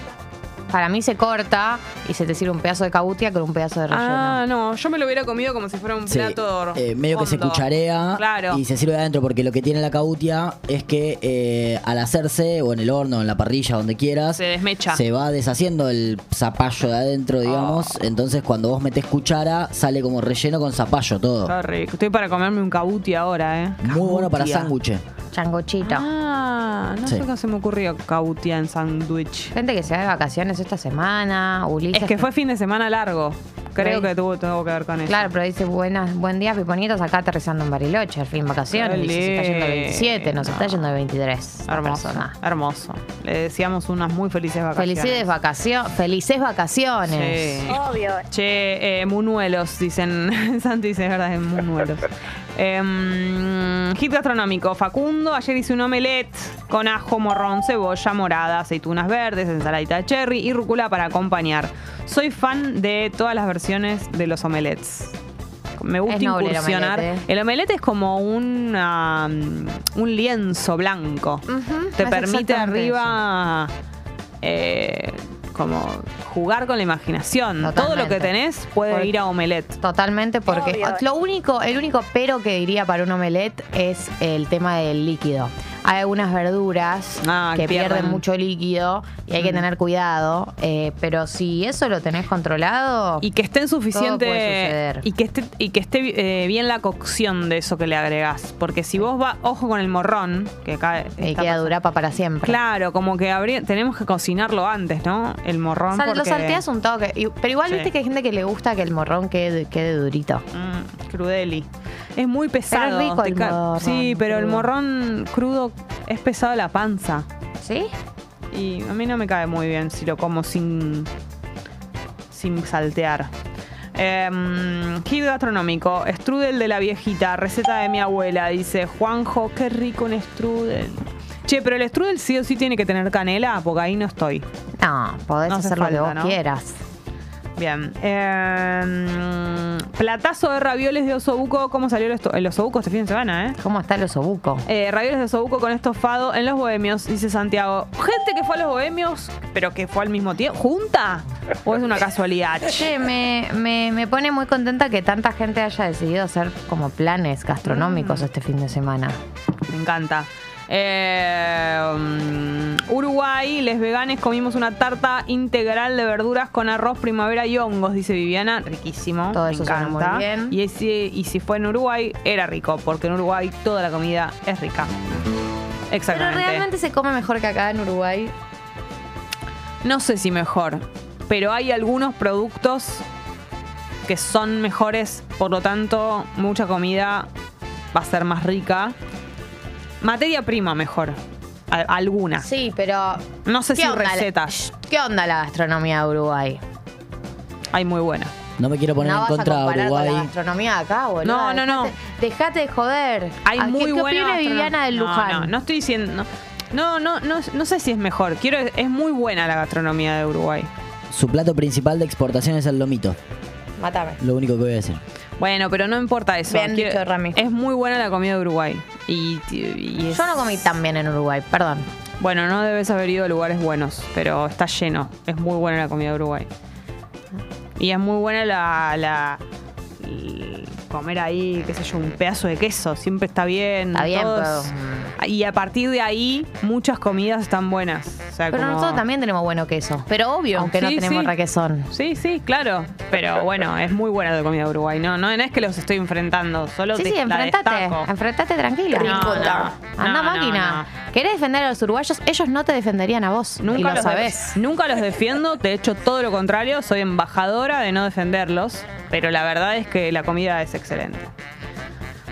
Speaker 6: Para mí se corta y se te sirve un pedazo de cabutia con un pedazo de relleno.
Speaker 3: Ah, no. Yo me lo hubiera comido como si fuera un
Speaker 4: Sí,
Speaker 3: plato
Speaker 4: eh, medio que se
Speaker 3: hondo.
Speaker 4: cucharea
Speaker 3: Claro.
Speaker 4: y se sirve adentro porque lo que tiene la cautia es que eh, al hacerse o en el horno, en la parrilla, donde quieras,
Speaker 3: Se desmecha.
Speaker 4: se va deshaciendo el zapallo de adentro, digamos.
Speaker 3: Oh.
Speaker 4: Entonces cuando vos metés cuchara sale como relleno con zapallo todo.
Speaker 3: Qué rico. Estoy para comerme un cabuti ahora, ¿eh?
Speaker 4: Muy bueno para
Speaker 3: Cabutia.
Speaker 4: sándwiches.
Speaker 6: Changochito.
Speaker 3: Ah, no
Speaker 4: Sí.
Speaker 3: sé qué se me ocurrió cabutia en sándwich.
Speaker 6: Gente que se va de vacaciones esta semana, Ulises.
Speaker 3: Es que fue fin de semana largo. Creo que tuvo, tuvo que ver con eso.
Speaker 6: Claro, pero dice buenas, buen día, Piponitos, acá aterrizando en Bariloche, al fin vacaciones. Dice, se está yendo de
Speaker 3: lindo.
Speaker 6: 27, nos está yendo de 23. la
Speaker 3: Hermoso,
Speaker 6: persona.
Speaker 3: hermoso. Le deseamos unas muy felices vacaciones.
Speaker 6: Felices vacaciones. Felices vacaciones.
Speaker 3: Sí.
Speaker 5: Obvio.
Speaker 3: Che, eh, munuelos, dicen. Santi dice, es verdad, es munuelos. Em, hit gastronómico. Facundo, ayer hice un omelette con ajo, morrón, cebolla, morada, aceitunas verdes, ensaladita de cherry y rúcula para acompañar. Soy fan de todas las versiones de los omelettes. Me gusta
Speaker 6: el
Speaker 3: incursionar.
Speaker 6: omelette.
Speaker 3: El omelette es como una, un lienzo blanco. Te permite arriba eh, como jugar con la imaginación. Todo lo que tenés puede
Speaker 6: Porque-
Speaker 3: ir a omelette.
Speaker 6: Totalmente, porque
Speaker 5: Obvio.
Speaker 6: lo único, el único pero que diría para un omelette es el tema del líquido. Hay algunas verduras
Speaker 3: Ah,
Speaker 6: que
Speaker 3: pierden.
Speaker 6: pierden mucho líquido y hay que tener cuidado. eh, pero si eso lo tenés controlado,
Speaker 3: Y que estén
Speaker 6: Todo puede
Speaker 3: suficiente
Speaker 6: suceder.
Speaker 3: y que esté y que esté eh, bien la cocción de eso que le agregás, porque si vos vas ojo con el morrón, que acá está
Speaker 6: queda durapa para siempre.
Speaker 3: Claro, como que habría, tenemos que cocinarlo antes, ¿no? El morrón
Speaker 6: Sal- Lo
Speaker 3: porque-
Speaker 6: salteas un toque. y- Pero igual
Speaker 3: Sí.
Speaker 6: viste que hay gente que le gusta que el morrón quede, quede durito.
Speaker 3: Mm, crudeli. Es muy pesado.
Speaker 6: rico
Speaker 3: te
Speaker 6: el
Speaker 3: ca-
Speaker 6: morrón
Speaker 3: Sí, pero el morrón crudo es pesado la panza.
Speaker 6: ¿Sí?
Speaker 3: Y a mí no me cae muy bien si lo como sin, sin saltear. Eh, hit gastronómico, strudel de la viejita, receta de mi abuela, dice Juanjo, qué rico un strudel. Che, pero el strudel sí o sí tiene que tener canela, porque ahí no estoy.
Speaker 6: No, podés
Speaker 3: No hace
Speaker 6: hacer lo que vos
Speaker 3: ¿no?
Speaker 6: quieras.
Speaker 3: Bien. Eh, platazo de ravioles de osobuco. ¿Cómo salió el osobuco este fin de semana, eh?
Speaker 6: ¿Cómo está el osobuco?
Speaker 3: Eh, ravioles de osobuco con estofado en los bohemios, dice Santiago. Gente que fue a los bohemios, pero que fue al mismo tiempo. ¿Junta? ¿O es una casualidad?
Speaker 6: Che, me, me, me pone muy contenta que tanta gente haya decidido hacer como planes gastronómicos
Speaker 3: Mm.
Speaker 6: este fin de semana.
Speaker 3: Me encanta. Eh, mm, Uruguay, les veganes comimos una tarta integral de verduras con arroz, primavera y hongos, dice Viviana. Riquísimo.
Speaker 6: Todo
Speaker 3: me
Speaker 6: eso suena
Speaker 3: encanta.
Speaker 6: muy bien.
Speaker 3: Y si, y si fue en Uruguay, era rico, porque en Uruguay toda la comida es rica.
Speaker 6: Pero
Speaker 3: Exactamente.
Speaker 6: realmente se come mejor que acá en Uruguay.
Speaker 3: No sé si mejor, pero hay algunos productos que son mejores, por lo tanto, mucha comida va a ser más rica. Materia prima mejor. A- alguna.
Speaker 6: Sí, pero.
Speaker 3: No sé
Speaker 6: ¿qué
Speaker 3: si
Speaker 6: onda la-
Speaker 3: recetas.
Speaker 6: ¿Qué onda la gastronomía de Uruguay?
Speaker 3: Hay muy buena.
Speaker 4: No me quiero poner
Speaker 6: no
Speaker 4: en
Speaker 6: vas a
Speaker 4: contra de
Speaker 6: comparar con la
Speaker 4: Uruguay.
Speaker 6: gastronomía de acá, boludo.
Speaker 3: No, no, no.
Speaker 6: Dejate de joder.
Speaker 3: Hay
Speaker 6: ¿A
Speaker 3: muy
Speaker 6: ¿Qué, qué
Speaker 3: buena
Speaker 6: opina
Speaker 3: gastronom-
Speaker 6: Viviana del
Speaker 3: No,
Speaker 6: Luján?
Speaker 3: No, no estoy diciendo. No, no, no, no, no sé si es mejor. Quiero, es muy buena la gastronomía de Uruguay.
Speaker 4: Su plato principal de exportación es el lomito.
Speaker 6: Mátame.
Speaker 4: Lo único que voy a decir.
Speaker 3: Bueno, pero no importa eso.
Speaker 6: Bien dicho, Rami.
Speaker 3: Es muy buena la comida de Uruguay. Y, y es-
Speaker 6: Yo no comí tan bien en Uruguay, perdón.
Speaker 3: Bueno, no debes haber ido a lugares buenos, pero está lleno. Es muy buena la comida de Uruguay. Y es muy buena la, la- el comer ahí, qué sé yo, un pedazo de queso. Siempre está bien.
Speaker 6: Está bien,
Speaker 3: todo
Speaker 6: pero,
Speaker 3: es-
Speaker 6: mm.
Speaker 3: Y a partir de ahí, muchas comidas están buenas. O sea,
Speaker 6: Pero
Speaker 3: como-
Speaker 6: nosotros también tenemos bueno queso. Pero obvio, aunque no
Speaker 3: Sí,
Speaker 6: tenemos
Speaker 3: sí.
Speaker 6: requesón.
Speaker 3: Sí, sí, claro. Pero bueno, es muy buena la comida de Uruguay. No, no, no es que los estoy enfrentando, solo
Speaker 6: Sí,
Speaker 3: te,
Speaker 6: sí,
Speaker 3: la
Speaker 6: enfrentate.
Speaker 3: destaco.
Speaker 6: Enfrentate tranquila.
Speaker 3: No, no,
Speaker 6: Anda
Speaker 3: no,
Speaker 6: máquina. ¿Querés defender a los uruguayos? Ellos no te defenderían a vos.
Speaker 3: Nunca
Speaker 6: y lo
Speaker 3: los,
Speaker 6: sabés.
Speaker 3: nunca los defiendo, de hecho todo lo contrario, soy embajadora de no defenderlos, pero la verdad es que la comida es excelente.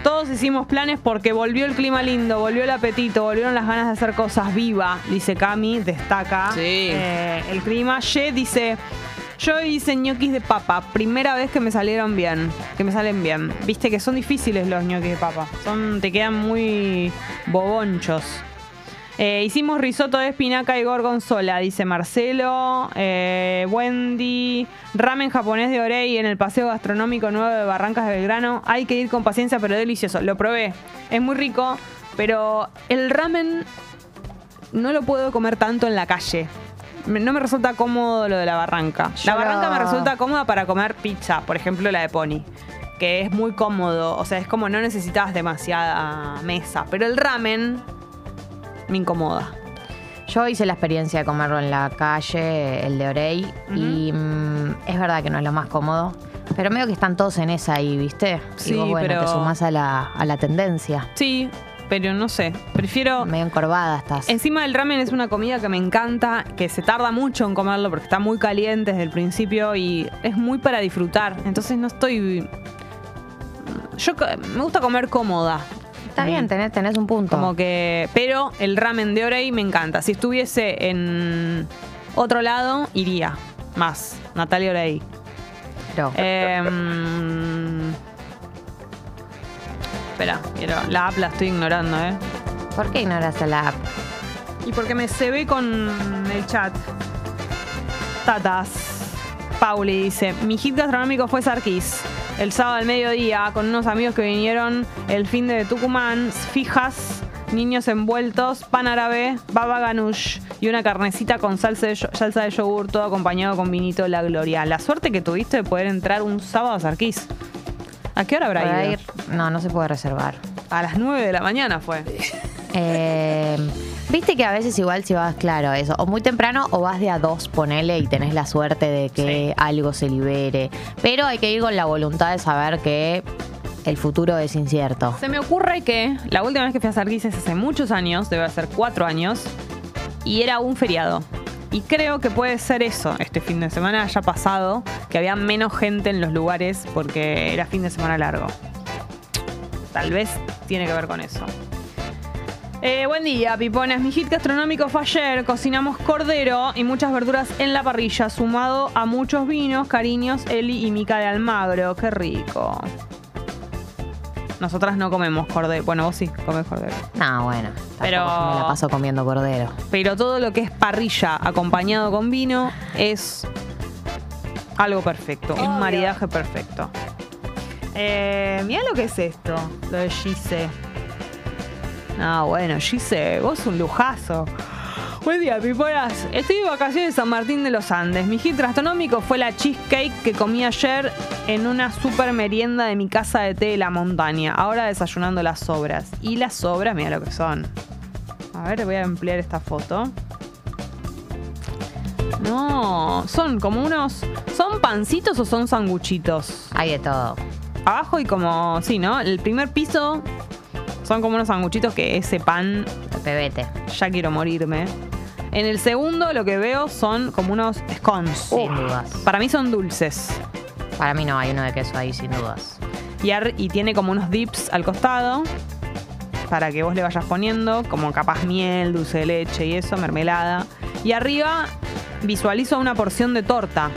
Speaker 3: Todos hicimos planes porque volvió el clima lindo, volvió el apetito, volvieron las ganas de hacer cosas viva, dice Cami, destaca
Speaker 7: Sí.
Speaker 3: eh, el clima. Ye dice, yo hice ñoquis de papa, primera vez que me salieron bien, que me salen bien. Viste que son difíciles los ñoquis de papa, son, te quedan muy bobonchos. Eh, hicimos risotto de espinaca y gorgonzola, dice Marcelo. Eh, Wendy. Ramen japonés de Orei en el Paseo Gastronómico Nuevo de Barrancas de Belgrano. Hay que ir con paciencia, pero delicioso. Lo probé. Es muy rico, pero el ramen no lo puedo comer tanto en la calle. No me resulta cómodo lo de la barranca.
Speaker 6: Yo
Speaker 3: La barranca me resulta cómoda para comer pizza, por ejemplo la de Pony. Que es muy cómodo. O sea, es como no necesitas demasiada mesa. Pero el ramen me incomoda.
Speaker 6: Yo hice la experiencia de comerlo en la calle, el de Orey, y mm, es verdad que no es lo más cómodo. Pero medio que están todos en esa ahí, ¿viste?
Speaker 3: Sí,
Speaker 6: y vos, bueno,
Speaker 3: pero-
Speaker 6: te sumás a la, a la tendencia.
Speaker 3: Sí, pero no sé. Prefiero.
Speaker 6: Medio encorvada estás.
Speaker 3: Encima el ramen es una comida que me encanta, que se tarda mucho en comerlo porque está muy caliente desde el principio y es muy para disfrutar. Entonces no estoy. Yo me gusta comer cómoda.
Speaker 6: Está bien, tenés, tenés un punto.
Speaker 3: Como que. Pero el ramen de Orei me encanta. Si estuviese en otro lado, iría más. Natalia.
Speaker 6: Pero-
Speaker 3: Em, espera, la app la estoy ignorando, ¿eh?
Speaker 6: ¿Por qué ignoras a la app?
Speaker 3: Y porque me se ve con el chat. Tatas. Pauli dice, mi hit gastronómico fue Sarkis. El sábado al mediodía, con unos amigos que vinieron el fin de Tucumán, fijas, niños envueltos, pan árabe, baba ganoush y una carnecita con salsa de, salsa de yogur, todo acompañado con vinito La Gloria. La suerte que tuviste de poder entrar un sábado a Sarkis. ¿A qué hora habrá
Speaker 6: ¿Para
Speaker 3: ido?
Speaker 6: ir? No, no se puede reservar.
Speaker 3: A las 9 de la mañana fue.
Speaker 6: Eh, Viste que a veces igual si vas, claro, eso, o muy temprano o vas de a dos, ponele, y tenés la suerte de que algo se libere. Pero hay que ir con la voluntad de saber que el futuro es incierto.
Speaker 3: Se me ocurre que la última vez que fui a Sarkis es hace muchos años, debe ser cuatro años, y era un feriado. Y creo que puede ser eso, este fin de semana haya pasado, que había menos gente en los lugares porque era fin de semana largo. Tal vez tiene que ver con eso. Eh, buen día, piponas. Mi hit gastronómico fue ayer. Cocinamos cordero y muchas verduras en la parrilla, sumado a muchos vinos, cariños, Eli y Mica de Almagro. Qué rico. Nosotras no comemos cordero. Bueno, vos sí comes cordero.
Speaker 6: No, bueno,
Speaker 3: Pero-
Speaker 6: pero me la paso comiendo cordero.
Speaker 3: Pero todo lo que es parrilla acompañado con vino es algo perfecto. Un maridaje perfecto. Eh, mira lo que es esto, lo de Gise. Ah, bueno, Gise, vos un lujazo. Buen día, pipolas. Estoy de vacaciones en San Martín de los Andes. Mi hit gastronómico fue la cheesecake que comí ayer en una super merienda de mi casa de té de la montaña. Ahora desayunando las sobras. Y las sobras, mira lo que son. A ver, voy a ampliar esta foto. No, son como unos. ¿Son pancitos o son sanguchitos?
Speaker 6: Hay de todo.
Speaker 3: Abajo y como. Sí, ¿no? El primer piso son como unos sanguchitos que ese pan
Speaker 6: Pebete.
Speaker 3: ya quiero morirme. En el segundo lo que veo son como unos scones.
Speaker 6: Sin dudas.
Speaker 3: Para mí son dulces.
Speaker 6: Para mí no hay uno de queso ahí, sin dudas.
Speaker 3: Y, ar- y tiene como unos dips al costado. para que vos le vayas poniendo, como capaz miel, dulce de leche y eso, mermelada. Y arriba visualizo una porción de torta.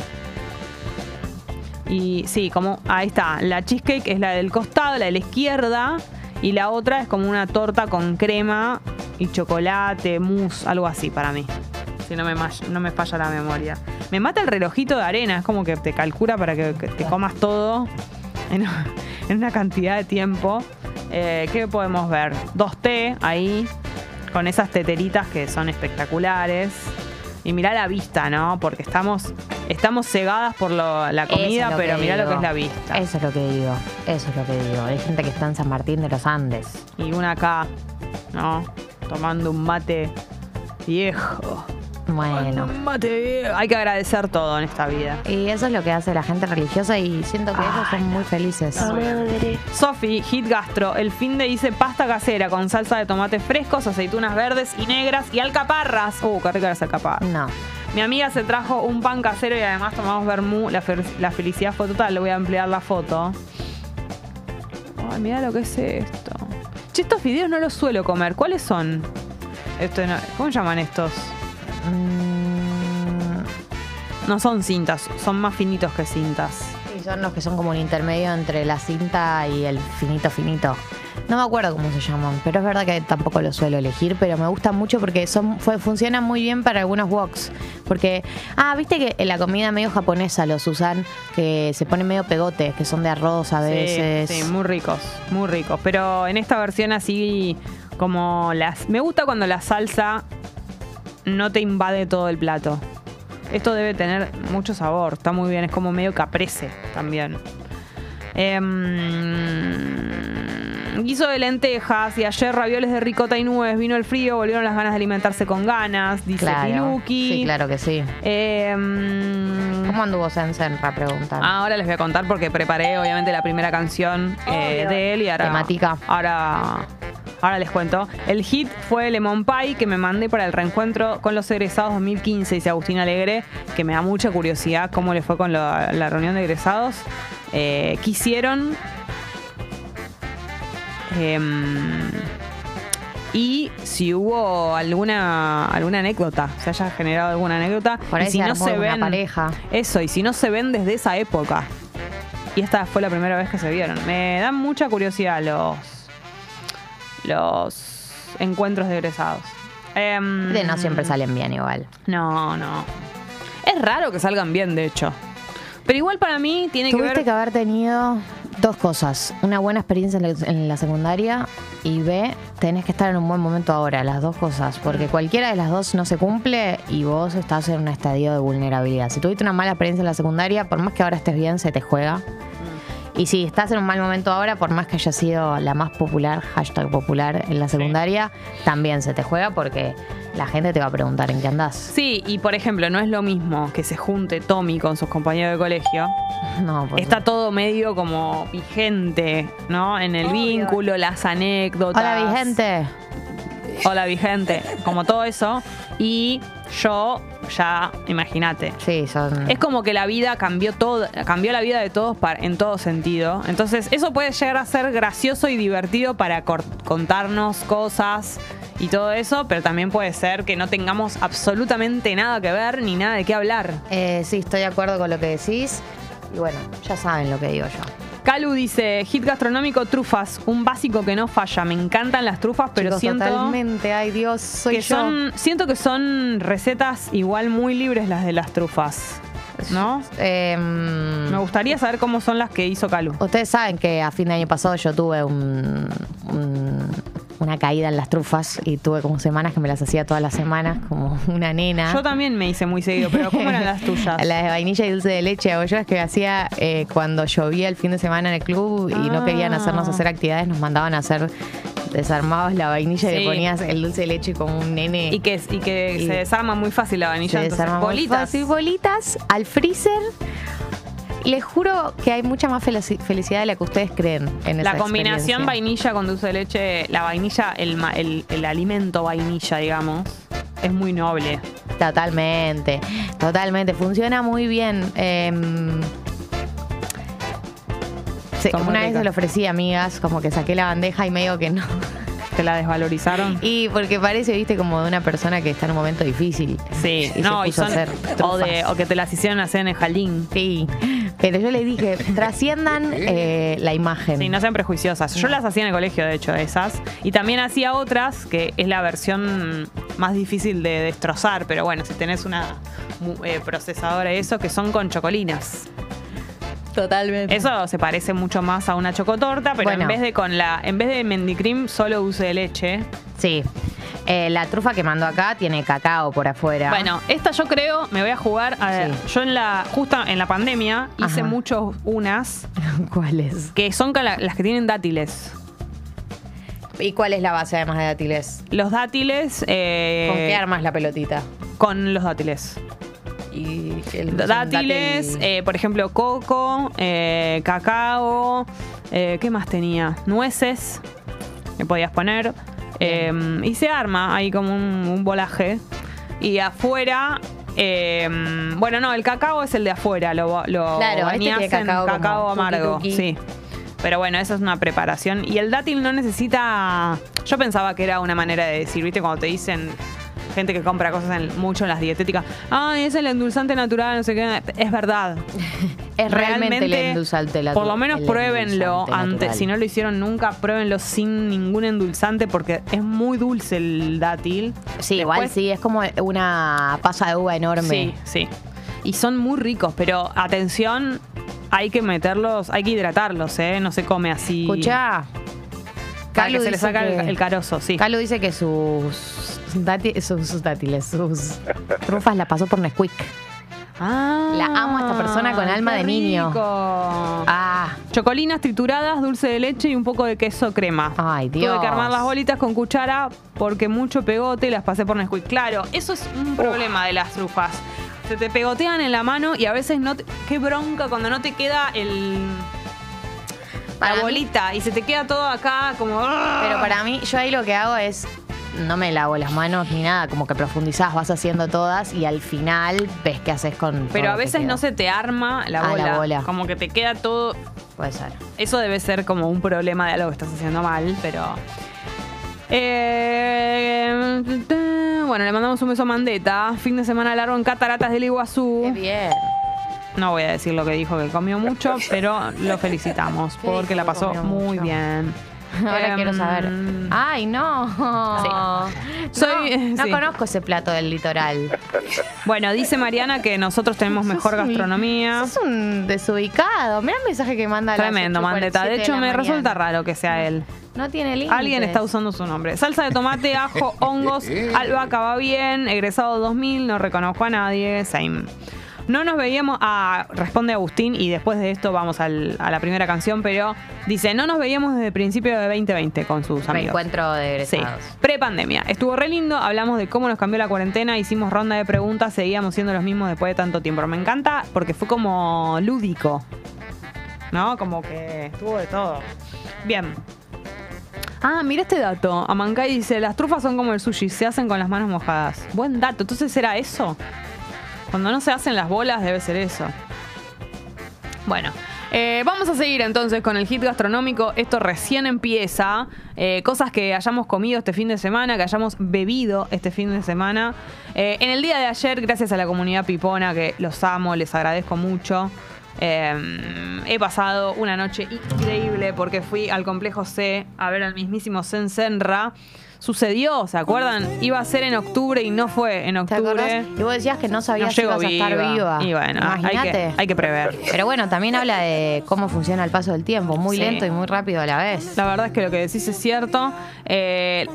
Speaker 3: Y sí, como ahí está, la cheesecake es la del costado, la de la izquierda, y la otra es como una torta con crema y chocolate, mousse, algo así para mí. Si no me, falla la memoria. Me mata el relojito de arena, es como que te calcula para que, te comas todo en, una cantidad de tiempo. Eh, ¿Qué podemos ver? Dos té ahí, con esas teteritas que son espectaculares. Y mirá la vista, ¿no? Porque estamos, estamos cegadas por lo- la
Speaker 6: es
Speaker 3: comida, pero mirá lo que es la vista.
Speaker 6: Eso es lo que digo. Eso es lo que digo. Hay gente que está en San Martín de los Andes.
Speaker 3: Y una acá, ¿no? Tomando un mate viejo.
Speaker 6: Bueno.
Speaker 3: Mate. Hay que agradecer todo en esta vida.
Speaker 6: Y eso es lo que hace la gente religiosa y siento que ellos son muy felices.
Speaker 3: Sofi, Hit Gastro, el fin de hice pasta casera con salsa de tomates frescos, aceitunas verdes y negras y alcaparras. Uh, qué rica las alcaparras.
Speaker 6: No.
Speaker 3: Mi amiga se trajo un pan casero y además tomamos vermú. La, felicidad fue total. Le voy a ampliar la foto. Ay, mira lo que es esto. Che, estos fideos no los suelo comer. ¿Cuáles son? Esto no- ¿Cómo llaman estos?
Speaker 6: Mm,
Speaker 3: No son cintas, son más finitos que cintas.
Speaker 6: y son los que son como un intermedio entre la cinta y el finito finito. No me acuerdo cómo se llaman, pero es verdad que tampoco lo suelo elegir, pero me gustan mucho porque son fue- funcionan muy bien para algunos woks. Porque, ah, viste que en la comida medio japonesa los usan, que se ponen medio pegote, que son de arroz a veces.
Speaker 3: Sí, sí, muy ricos, muy ricos. Pero en esta versión así como las... Me gusta cuando la salsa no te invade todo el plato. Esto debe tener mucho sabor, está muy bien, es como medio caprese también. Em, guiso de lentejas y ayer ravioles de ricota y nubes, vino el frío, volvieron las ganas de alimentarse con ganas, dice
Speaker 6: Claro.
Speaker 3: Piluki.
Speaker 6: Sí, claro que sí.
Speaker 3: Em,
Speaker 6: ¿Cómo anduvo Sensen? Para preguntar.
Speaker 3: Ahora les voy a contar porque preparé obviamente la primera canción eh, de él y ahora.
Speaker 6: Temática.
Speaker 3: Ahora, ahora les cuento. El hit fue Lemon Pie que me mandé para el reencuentro con los egresados 2015, dice Agustín Alegre, que me da mucha curiosidad cómo le fue con la, la reunión de egresados. Eh, quisieron. em, y si hubo alguna alguna anécdota, se haya generado alguna anécdota.
Speaker 6: Por ahí
Speaker 3: y si
Speaker 6: se
Speaker 3: no se ven.
Speaker 6: pareja.
Speaker 3: Eso, y si no se ven desde esa época. Y esta fue la primera vez que se vieron. Me dan mucha curiosidad los. Los encuentros de egresados. Em,
Speaker 6: De no siempre salen bien igual.
Speaker 3: No, no. Es raro que salgan bien, de hecho. Pero igual para mí tiene que
Speaker 6: Tuviste
Speaker 3: ver.
Speaker 6: que haber tenido dos cosas. Una buena experiencia en la, en la secundaria y B, tenés que estar en un buen momento ahora, las dos cosas. Porque cualquiera de las dos no se cumple y vos estás en un estadio de vulnerabilidad. Si tuviste una mala experiencia en la secundaria, por más que ahora estés bien, se te juega. Y si estás en un mal momento ahora, por más que haya sido la más popular, hashtag popular en la secundaria, también se te juega porque la gente te va a preguntar en qué andás.
Speaker 3: Sí, y por ejemplo, no es lo mismo que se junte Tommy con sus compañeros de colegio.
Speaker 6: No, por
Speaker 3: Está todo medio como vigente, ¿no? En el vínculo, las anécdotas.
Speaker 6: Hola, vigente.
Speaker 3: Hola, vigente. Como todo eso. Y yo, ya, imagínate.
Speaker 6: Sí, son.
Speaker 3: Es como que la vida cambió todo, cambió la vida de todos para- en todo sentido. Entonces, eso puede llegar a ser gracioso y divertido para contarnos cosas y todo eso, pero también puede ser que no tengamos absolutamente nada que ver ni nada de qué hablar.
Speaker 6: Eh, sí, estoy de acuerdo con lo que decís. Y bueno, ya saben lo que digo yo.
Speaker 3: Calu dice, hit gastronómico, trufas, un básico que no falla. Me encantan las trufas, pero
Speaker 6: Chicos,
Speaker 3: siento
Speaker 6: totalmente. Ay, Dios, soy
Speaker 3: que
Speaker 6: yo.
Speaker 3: son, siento que son recetas igual muy libres las de las trufas, ¿no?
Speaker 6: Em,
Speaker 3: Me gustaría saber cómo son las que hizo Calu.
Speaker 6: Ustedes saben que a fin de año pasado yo tuve un- un- una caída en las trufas y tuve como semanas que me las hacía todas las semanas, como una nena.
Speaker 3: Yo también me hice muy seguido, pero ¿cómo eran las tuyas?
Speaker 6: Las de vainilla y dulce de leche hago yo es que hacía eh, cuando llovía el fin de semana en el club y no querían
Speaker 3: Ah.
Speaker 6: hacernos hacer actividades, nos mandaban a hacer, desarmabas la vainilla y le ponías el dulce de leche como un nene.
Speaker 3: Y que, y que
Speaker 6: Y-
Speaker 3: se desarma muy fácil la
Speaker 6: se
Speaker 3: vainilla. entonces,
Speaker 6: desarma muy
Speaker 3: bolitas.
Speaker 6: fácil. bolitas al freezer. Les juro que hay mucha más felici- felicidad de la que ustedes creen en esa
Speaker 3: La combinación vainilla con dulce de leche, la vainilla, el, el, el alimento vainilla, digamos, es muy noble.
Speaker 6: Totalmente, totalmente. Funciona muy bien.
Speaker 3: Muy
Speaker 6: una vez se lo ofrecí a amigas, como que saqué la bandeja y medio que no.
Speaker 3: Te la desvalorizaron.
Speaker 6: Y porque parece, viste, como de una persona que está en un momento difícil.
Speaker 3: Sí,
Speaker 6: Y
Speaker 3: no,
Speaker 6: se
Speaker 3: y
Speaker 6: puso a
Speaker 3: son,
Speaker 6: hacer
Speaker 3: o, de-
Speaker 6: trufas.
Speaker 3: o que te las hicieron hacer en el jalín.
Speaker 6: Sí. Pero yo le dije, trasciendan eh, la imagen.
Speaker 3: Sí, no sean prejuiciosas. Yo las hacía en el colegio, de hecho, esas. Y también hacía otras, que es la versión más difícil de destrozar. Pero bueno, si tenés una eh, procesadora y eso, que son con chocolinas.
Speaker 6: Totalmente.
Speaker 3: Eso se parece mucho más a una chocotorta, pero
Speaker 6: Bueno.
Speaker 3: en vez de con la, en vez de mendicrim, solo use leche.
Speaker 6: Sí. Eh, la trufa que mandó acá tiene cacao por afuera.
Speaker 3: Bueno, esta yo creo, me voy a jugar. a ver,
Speaker 6: Sí.
Speaker 3: Yo en la, justo en la pandemia, hice
Speaker 6: Ajá.
Speaker 3: muchos unas
Speaker 6: ¿cuál es?
Speaker 3: que son las que tienen dátiles.
Speaker 6: ¿Y cuál es la base además de dátiles?
Speaker 3: Los dátiles. eh,
Speaker 6: ¿Con qué armas la pelotita?
Speaker 3: Con los dátiles.
Speaker 6: Y el-
Speaker 3: Dátiles,
Speaker 6: dátil-
Speaker 3: eh, por ejemplo, coco, eh, cacao, eh, ¿qué más tenía? Nueces, que podías poner. y se arma ahí como un, un volaje. Y afuera, eh, bueno, no, el cacao es el de afuera, lo, lo
Speaker 6: Claro, este cacao
Speaker 3: amargo.
Speaker 6: tuki.
Speaker 3: Sí. Pero bueno, esa es una preparación. Y el dátil no necesita. Yo pensaba que era una manera de decir, ¿viste? Cuando te dicen gente que compra cosas en- mucho en las dietéticas, ay, es el endulzante natural, no sé qué. Es verdad.
Speaker 6: Es realmente el endulzante
Speaker 3: Por lo menos pruébenlo antes.
Speaker 6: natural.
Speaker 3: Si no lo hicieron nunca, pruébenlo sin ningún endulzante porque es muy dulce el dátil.
Speaker 6: Sí, igual sí, es como una pasa de uva enorme.
Speaker 3: Sí, sí. Y son muy ricos, pero atención, hay que meterlos, hay que hidratarlos, ¿eh? No se come así.
Speaker 6: Escuchá.
Speaker 3: Para que se le saca el carozo, sí.
Speaker 6: Calu dice que sus, dáti- sus, sus dátiles, sus trufas la pasó por Nesquik.
Speaker 3: Ah,
Speaker 6: La amo a esta persona con alma
Speaker 3: qué
Speaker 6: de niño. Ah,
Speaker 3: Chocolinas trituradas, dulce de leche y un poco de queso crema.
Speaker 6: Ay,
Speaker 3: Tuve
Speaker 6: Dios.
Speaker 3: que armar las bolitas con cuchara porque mucho pegote y las pasé por Nesquik. Claro, eso es un problema de las trufas. Se te pegotean en la mano y a veces no te- Qué bronca cuando no te queda el...
Speaker 6: Para
Speaker 3: la
Speaker 6: mí-
Speaker 3: bolita y se te queda todo acá como...
Speaker 6: pero para mí, yo ahí lo que hago es. No me lavo las manos ni nada, como que profundizás, vas haciendo todas y al final ves qué haces con.
Speaker 3: Pero a veces no se te arma la
Speaker 6: Ah, la
Speaker 3: bola.
Speaker 6: bola.
Speaker 3: Como que te queda todo...
Speaker 6: Puede ser.
Speaker 3: Eso debe ser como un problema de algo que estás haciendo mal, pero. Eh, bueno, le mandamos un beso a Mandeta. Fin de semana largo en Cataratas del Iguazú.
Speaker 6: Qué bien.
Speaker 3: No voy a decir lo que dijo, que comió mucho, pero lo felicitamos
Speaker 6: ¿Qué
Speaker 3: porque la pasó muy
Speaker 6: mucho?
Speaker 3: bien.
Speaker 6: Ahora
Speaker 3: Em,
Speaker 6: quiero saber. Ay, no.
Speaker 3: Soy-
Speaker 6: no, no
Speaker 3: sí.
Speaker 6: conozco ese plato del litoral.
Speaker 3: Bueno, dice Mariana que nosotros tenemos mejor gastronomía.
Speaker 6: Es un desubicado. Mira el mensaje que manda
Speaker 3: Tremendo,
Speaker 6: 8:47
Speaker 3: Mandeta. De hecho, me
Speaker 6: mañana.
Speaker 3: resulta raro que sea él.
Speaker 6: No tiene límites.
Speaker 3: Alguien está usando su nombre. Salsa de tomate, ajo, hongos, albahaca va bien, egresado 2000, no reconozco a nadie, same. No nos veíamos, ah, responde Agustín y después de esto vamos al- a la primera canción, pero dice, no nos veíamos desde el principio de 2020 con sus amigos.
Speaker 6: Reencuentro de
Speaker 3: Sí,
Speaker 6: egresados.
Speaker 3: pre-pandemia. Estuvo re lindo, hablamos de cómo nos cambió la cuarentena, hicimos ronda de preguntas, seguíamos siendo los mismos después de tanto tiempo. Me encanta porque fue como lúdico, ¿no? Como que estuvo de todo. Bien. Ah, mira este dato. Amancay dice, las trufas son como el sushi, se hacen con las manos mojadas. Buen dato. Entonces, ¿era eso? Cuando no se hacen las bolas, debe ser eso. Bueno, eh, vamos a seguir entonces con el hit gastronómico. Esto recién empieza. Eh, cosas que hayamos comido este fin de semana, que hayamos bebido este fin de semana. Eh, en el día de ayer, gracias a la comunidad pipona, que los amo, les agradezco mucho. he pasado una noche increíble porque fui al complejo C a ver al mismísimo Zen Senra. Sucedió, ¿se acuerdan? Iba a ser en octubre y no fue en
Speaker 6: ¿Te
Speaker 3: octubre.
Speaker 6: Y vos decías que no sabías
Speaker 3: No
Speaker 6: si ibas a estar viva.
Speaker 3: Y bueno, hay que,
Speaker 6: Imagínate.
Speaker 3: hay que prever.
Speaker 6: Pero bueno, también habla de cómo funciona el paso del tiempo, muy
Speaker 3: Sí.
Speaker 6: lento y muy rápido a la vez.
Speaker 3: La verdad es que lo que decís es cierto. Eh,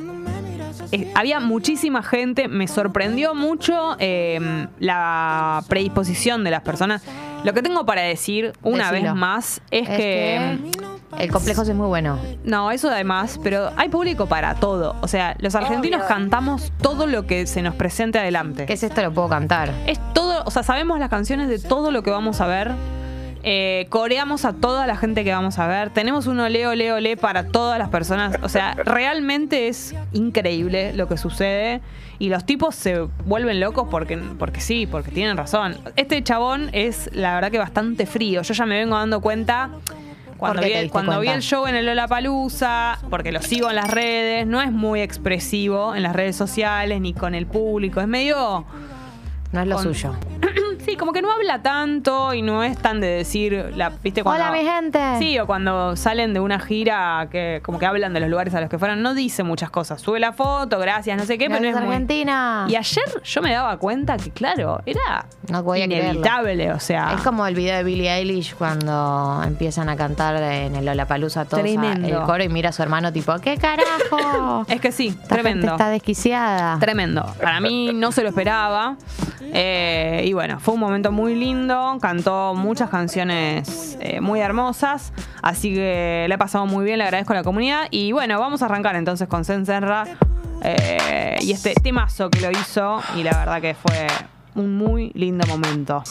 Speaker 3: había muchísima gente, me sorprendió mucho eh, la predisposición de las personas. Lo que tengo para decir una
Speaker 6: Decilo.
Speaker 3: vez más es,
Speaker 6: Es
Speaker 3: que,
Speaker 6: El complejo sí es muy bueno.
Speaker 3: No, eso además, pero hay público para todo. O sea, los argentinos cantamos todo lo que se nos presente adelante.
Speaker 6: ¿Qué es esto? Lo puedo cantar.
Speaker 3: Es todo, o sea, sabemos las canciones de todo lo que vamos a ver. Eh, coreamos a toda la gente que vamos a ver. Tenemos un ole, ole, ole para todas las personas. O sea, realmente es increíble lo que sucede. Y los tipos se vuelven locos porque, porque sí, porque tienen razón. Este chabón es, la verdad, que bastante frío. Yo ya me vengo dando cuenta Cuando,
Speaker 6: ¿Por qué
Speaker 3: vi, cuando vi el show en el Lollapalooza, porque lo sigo en las redes, no es muy expresivo en las redes sociales ni con el público. Es medio.
Speaker 6: No es lo
Speaker 3: Con-
Speaker 6: suyo.
Speaker 3: Sí, como que no habla tanto y no es tan de decir, la, ¿viste? Cuando,
Speaker 6: Hola, mi gente.
Speaker 3: Sí, o cuando salen de una gira que como que hablan de los lugares a los que fueron, no dice muchas cosas. Sube la foto, gracias, no sé qué, pero no
Speaker 6: Gracias,
Speaker 3: es muy-
Speaker 6: Argentina.
Speaker 3: Y ayer yo me daba cuenta que, claro, era
Speaker 6: No podía creerlo.
Speaker 3: inevitable, o sea.
Speaker 6: Es como el video de Billie Eilish cuando empiezan a cantar en el Lollapalooza todos
Speaker 3: Tremendo.
Speaker 6: el coro y mira a su hermano tipo, ¿qué carajo?
Speaker 3: Es que sí,
Speaker 6: Esta gente
Speaker 3: tremendo.
Speaker 6: está desquiciada.
Speaker 3: Tremendo. Para mí no se lo esperaba. Eh, y bueno, fue un momento muy lindo. Cantó muchas canciones eh, muy hermosas. Así que le he pasado muy bien, le agradezco a la comunidad. Y bueno, vamos a arrancar entonces con Sensenra. Eh, y este temazo que lo hizo. Y la verdad que fue un muy lindo momento.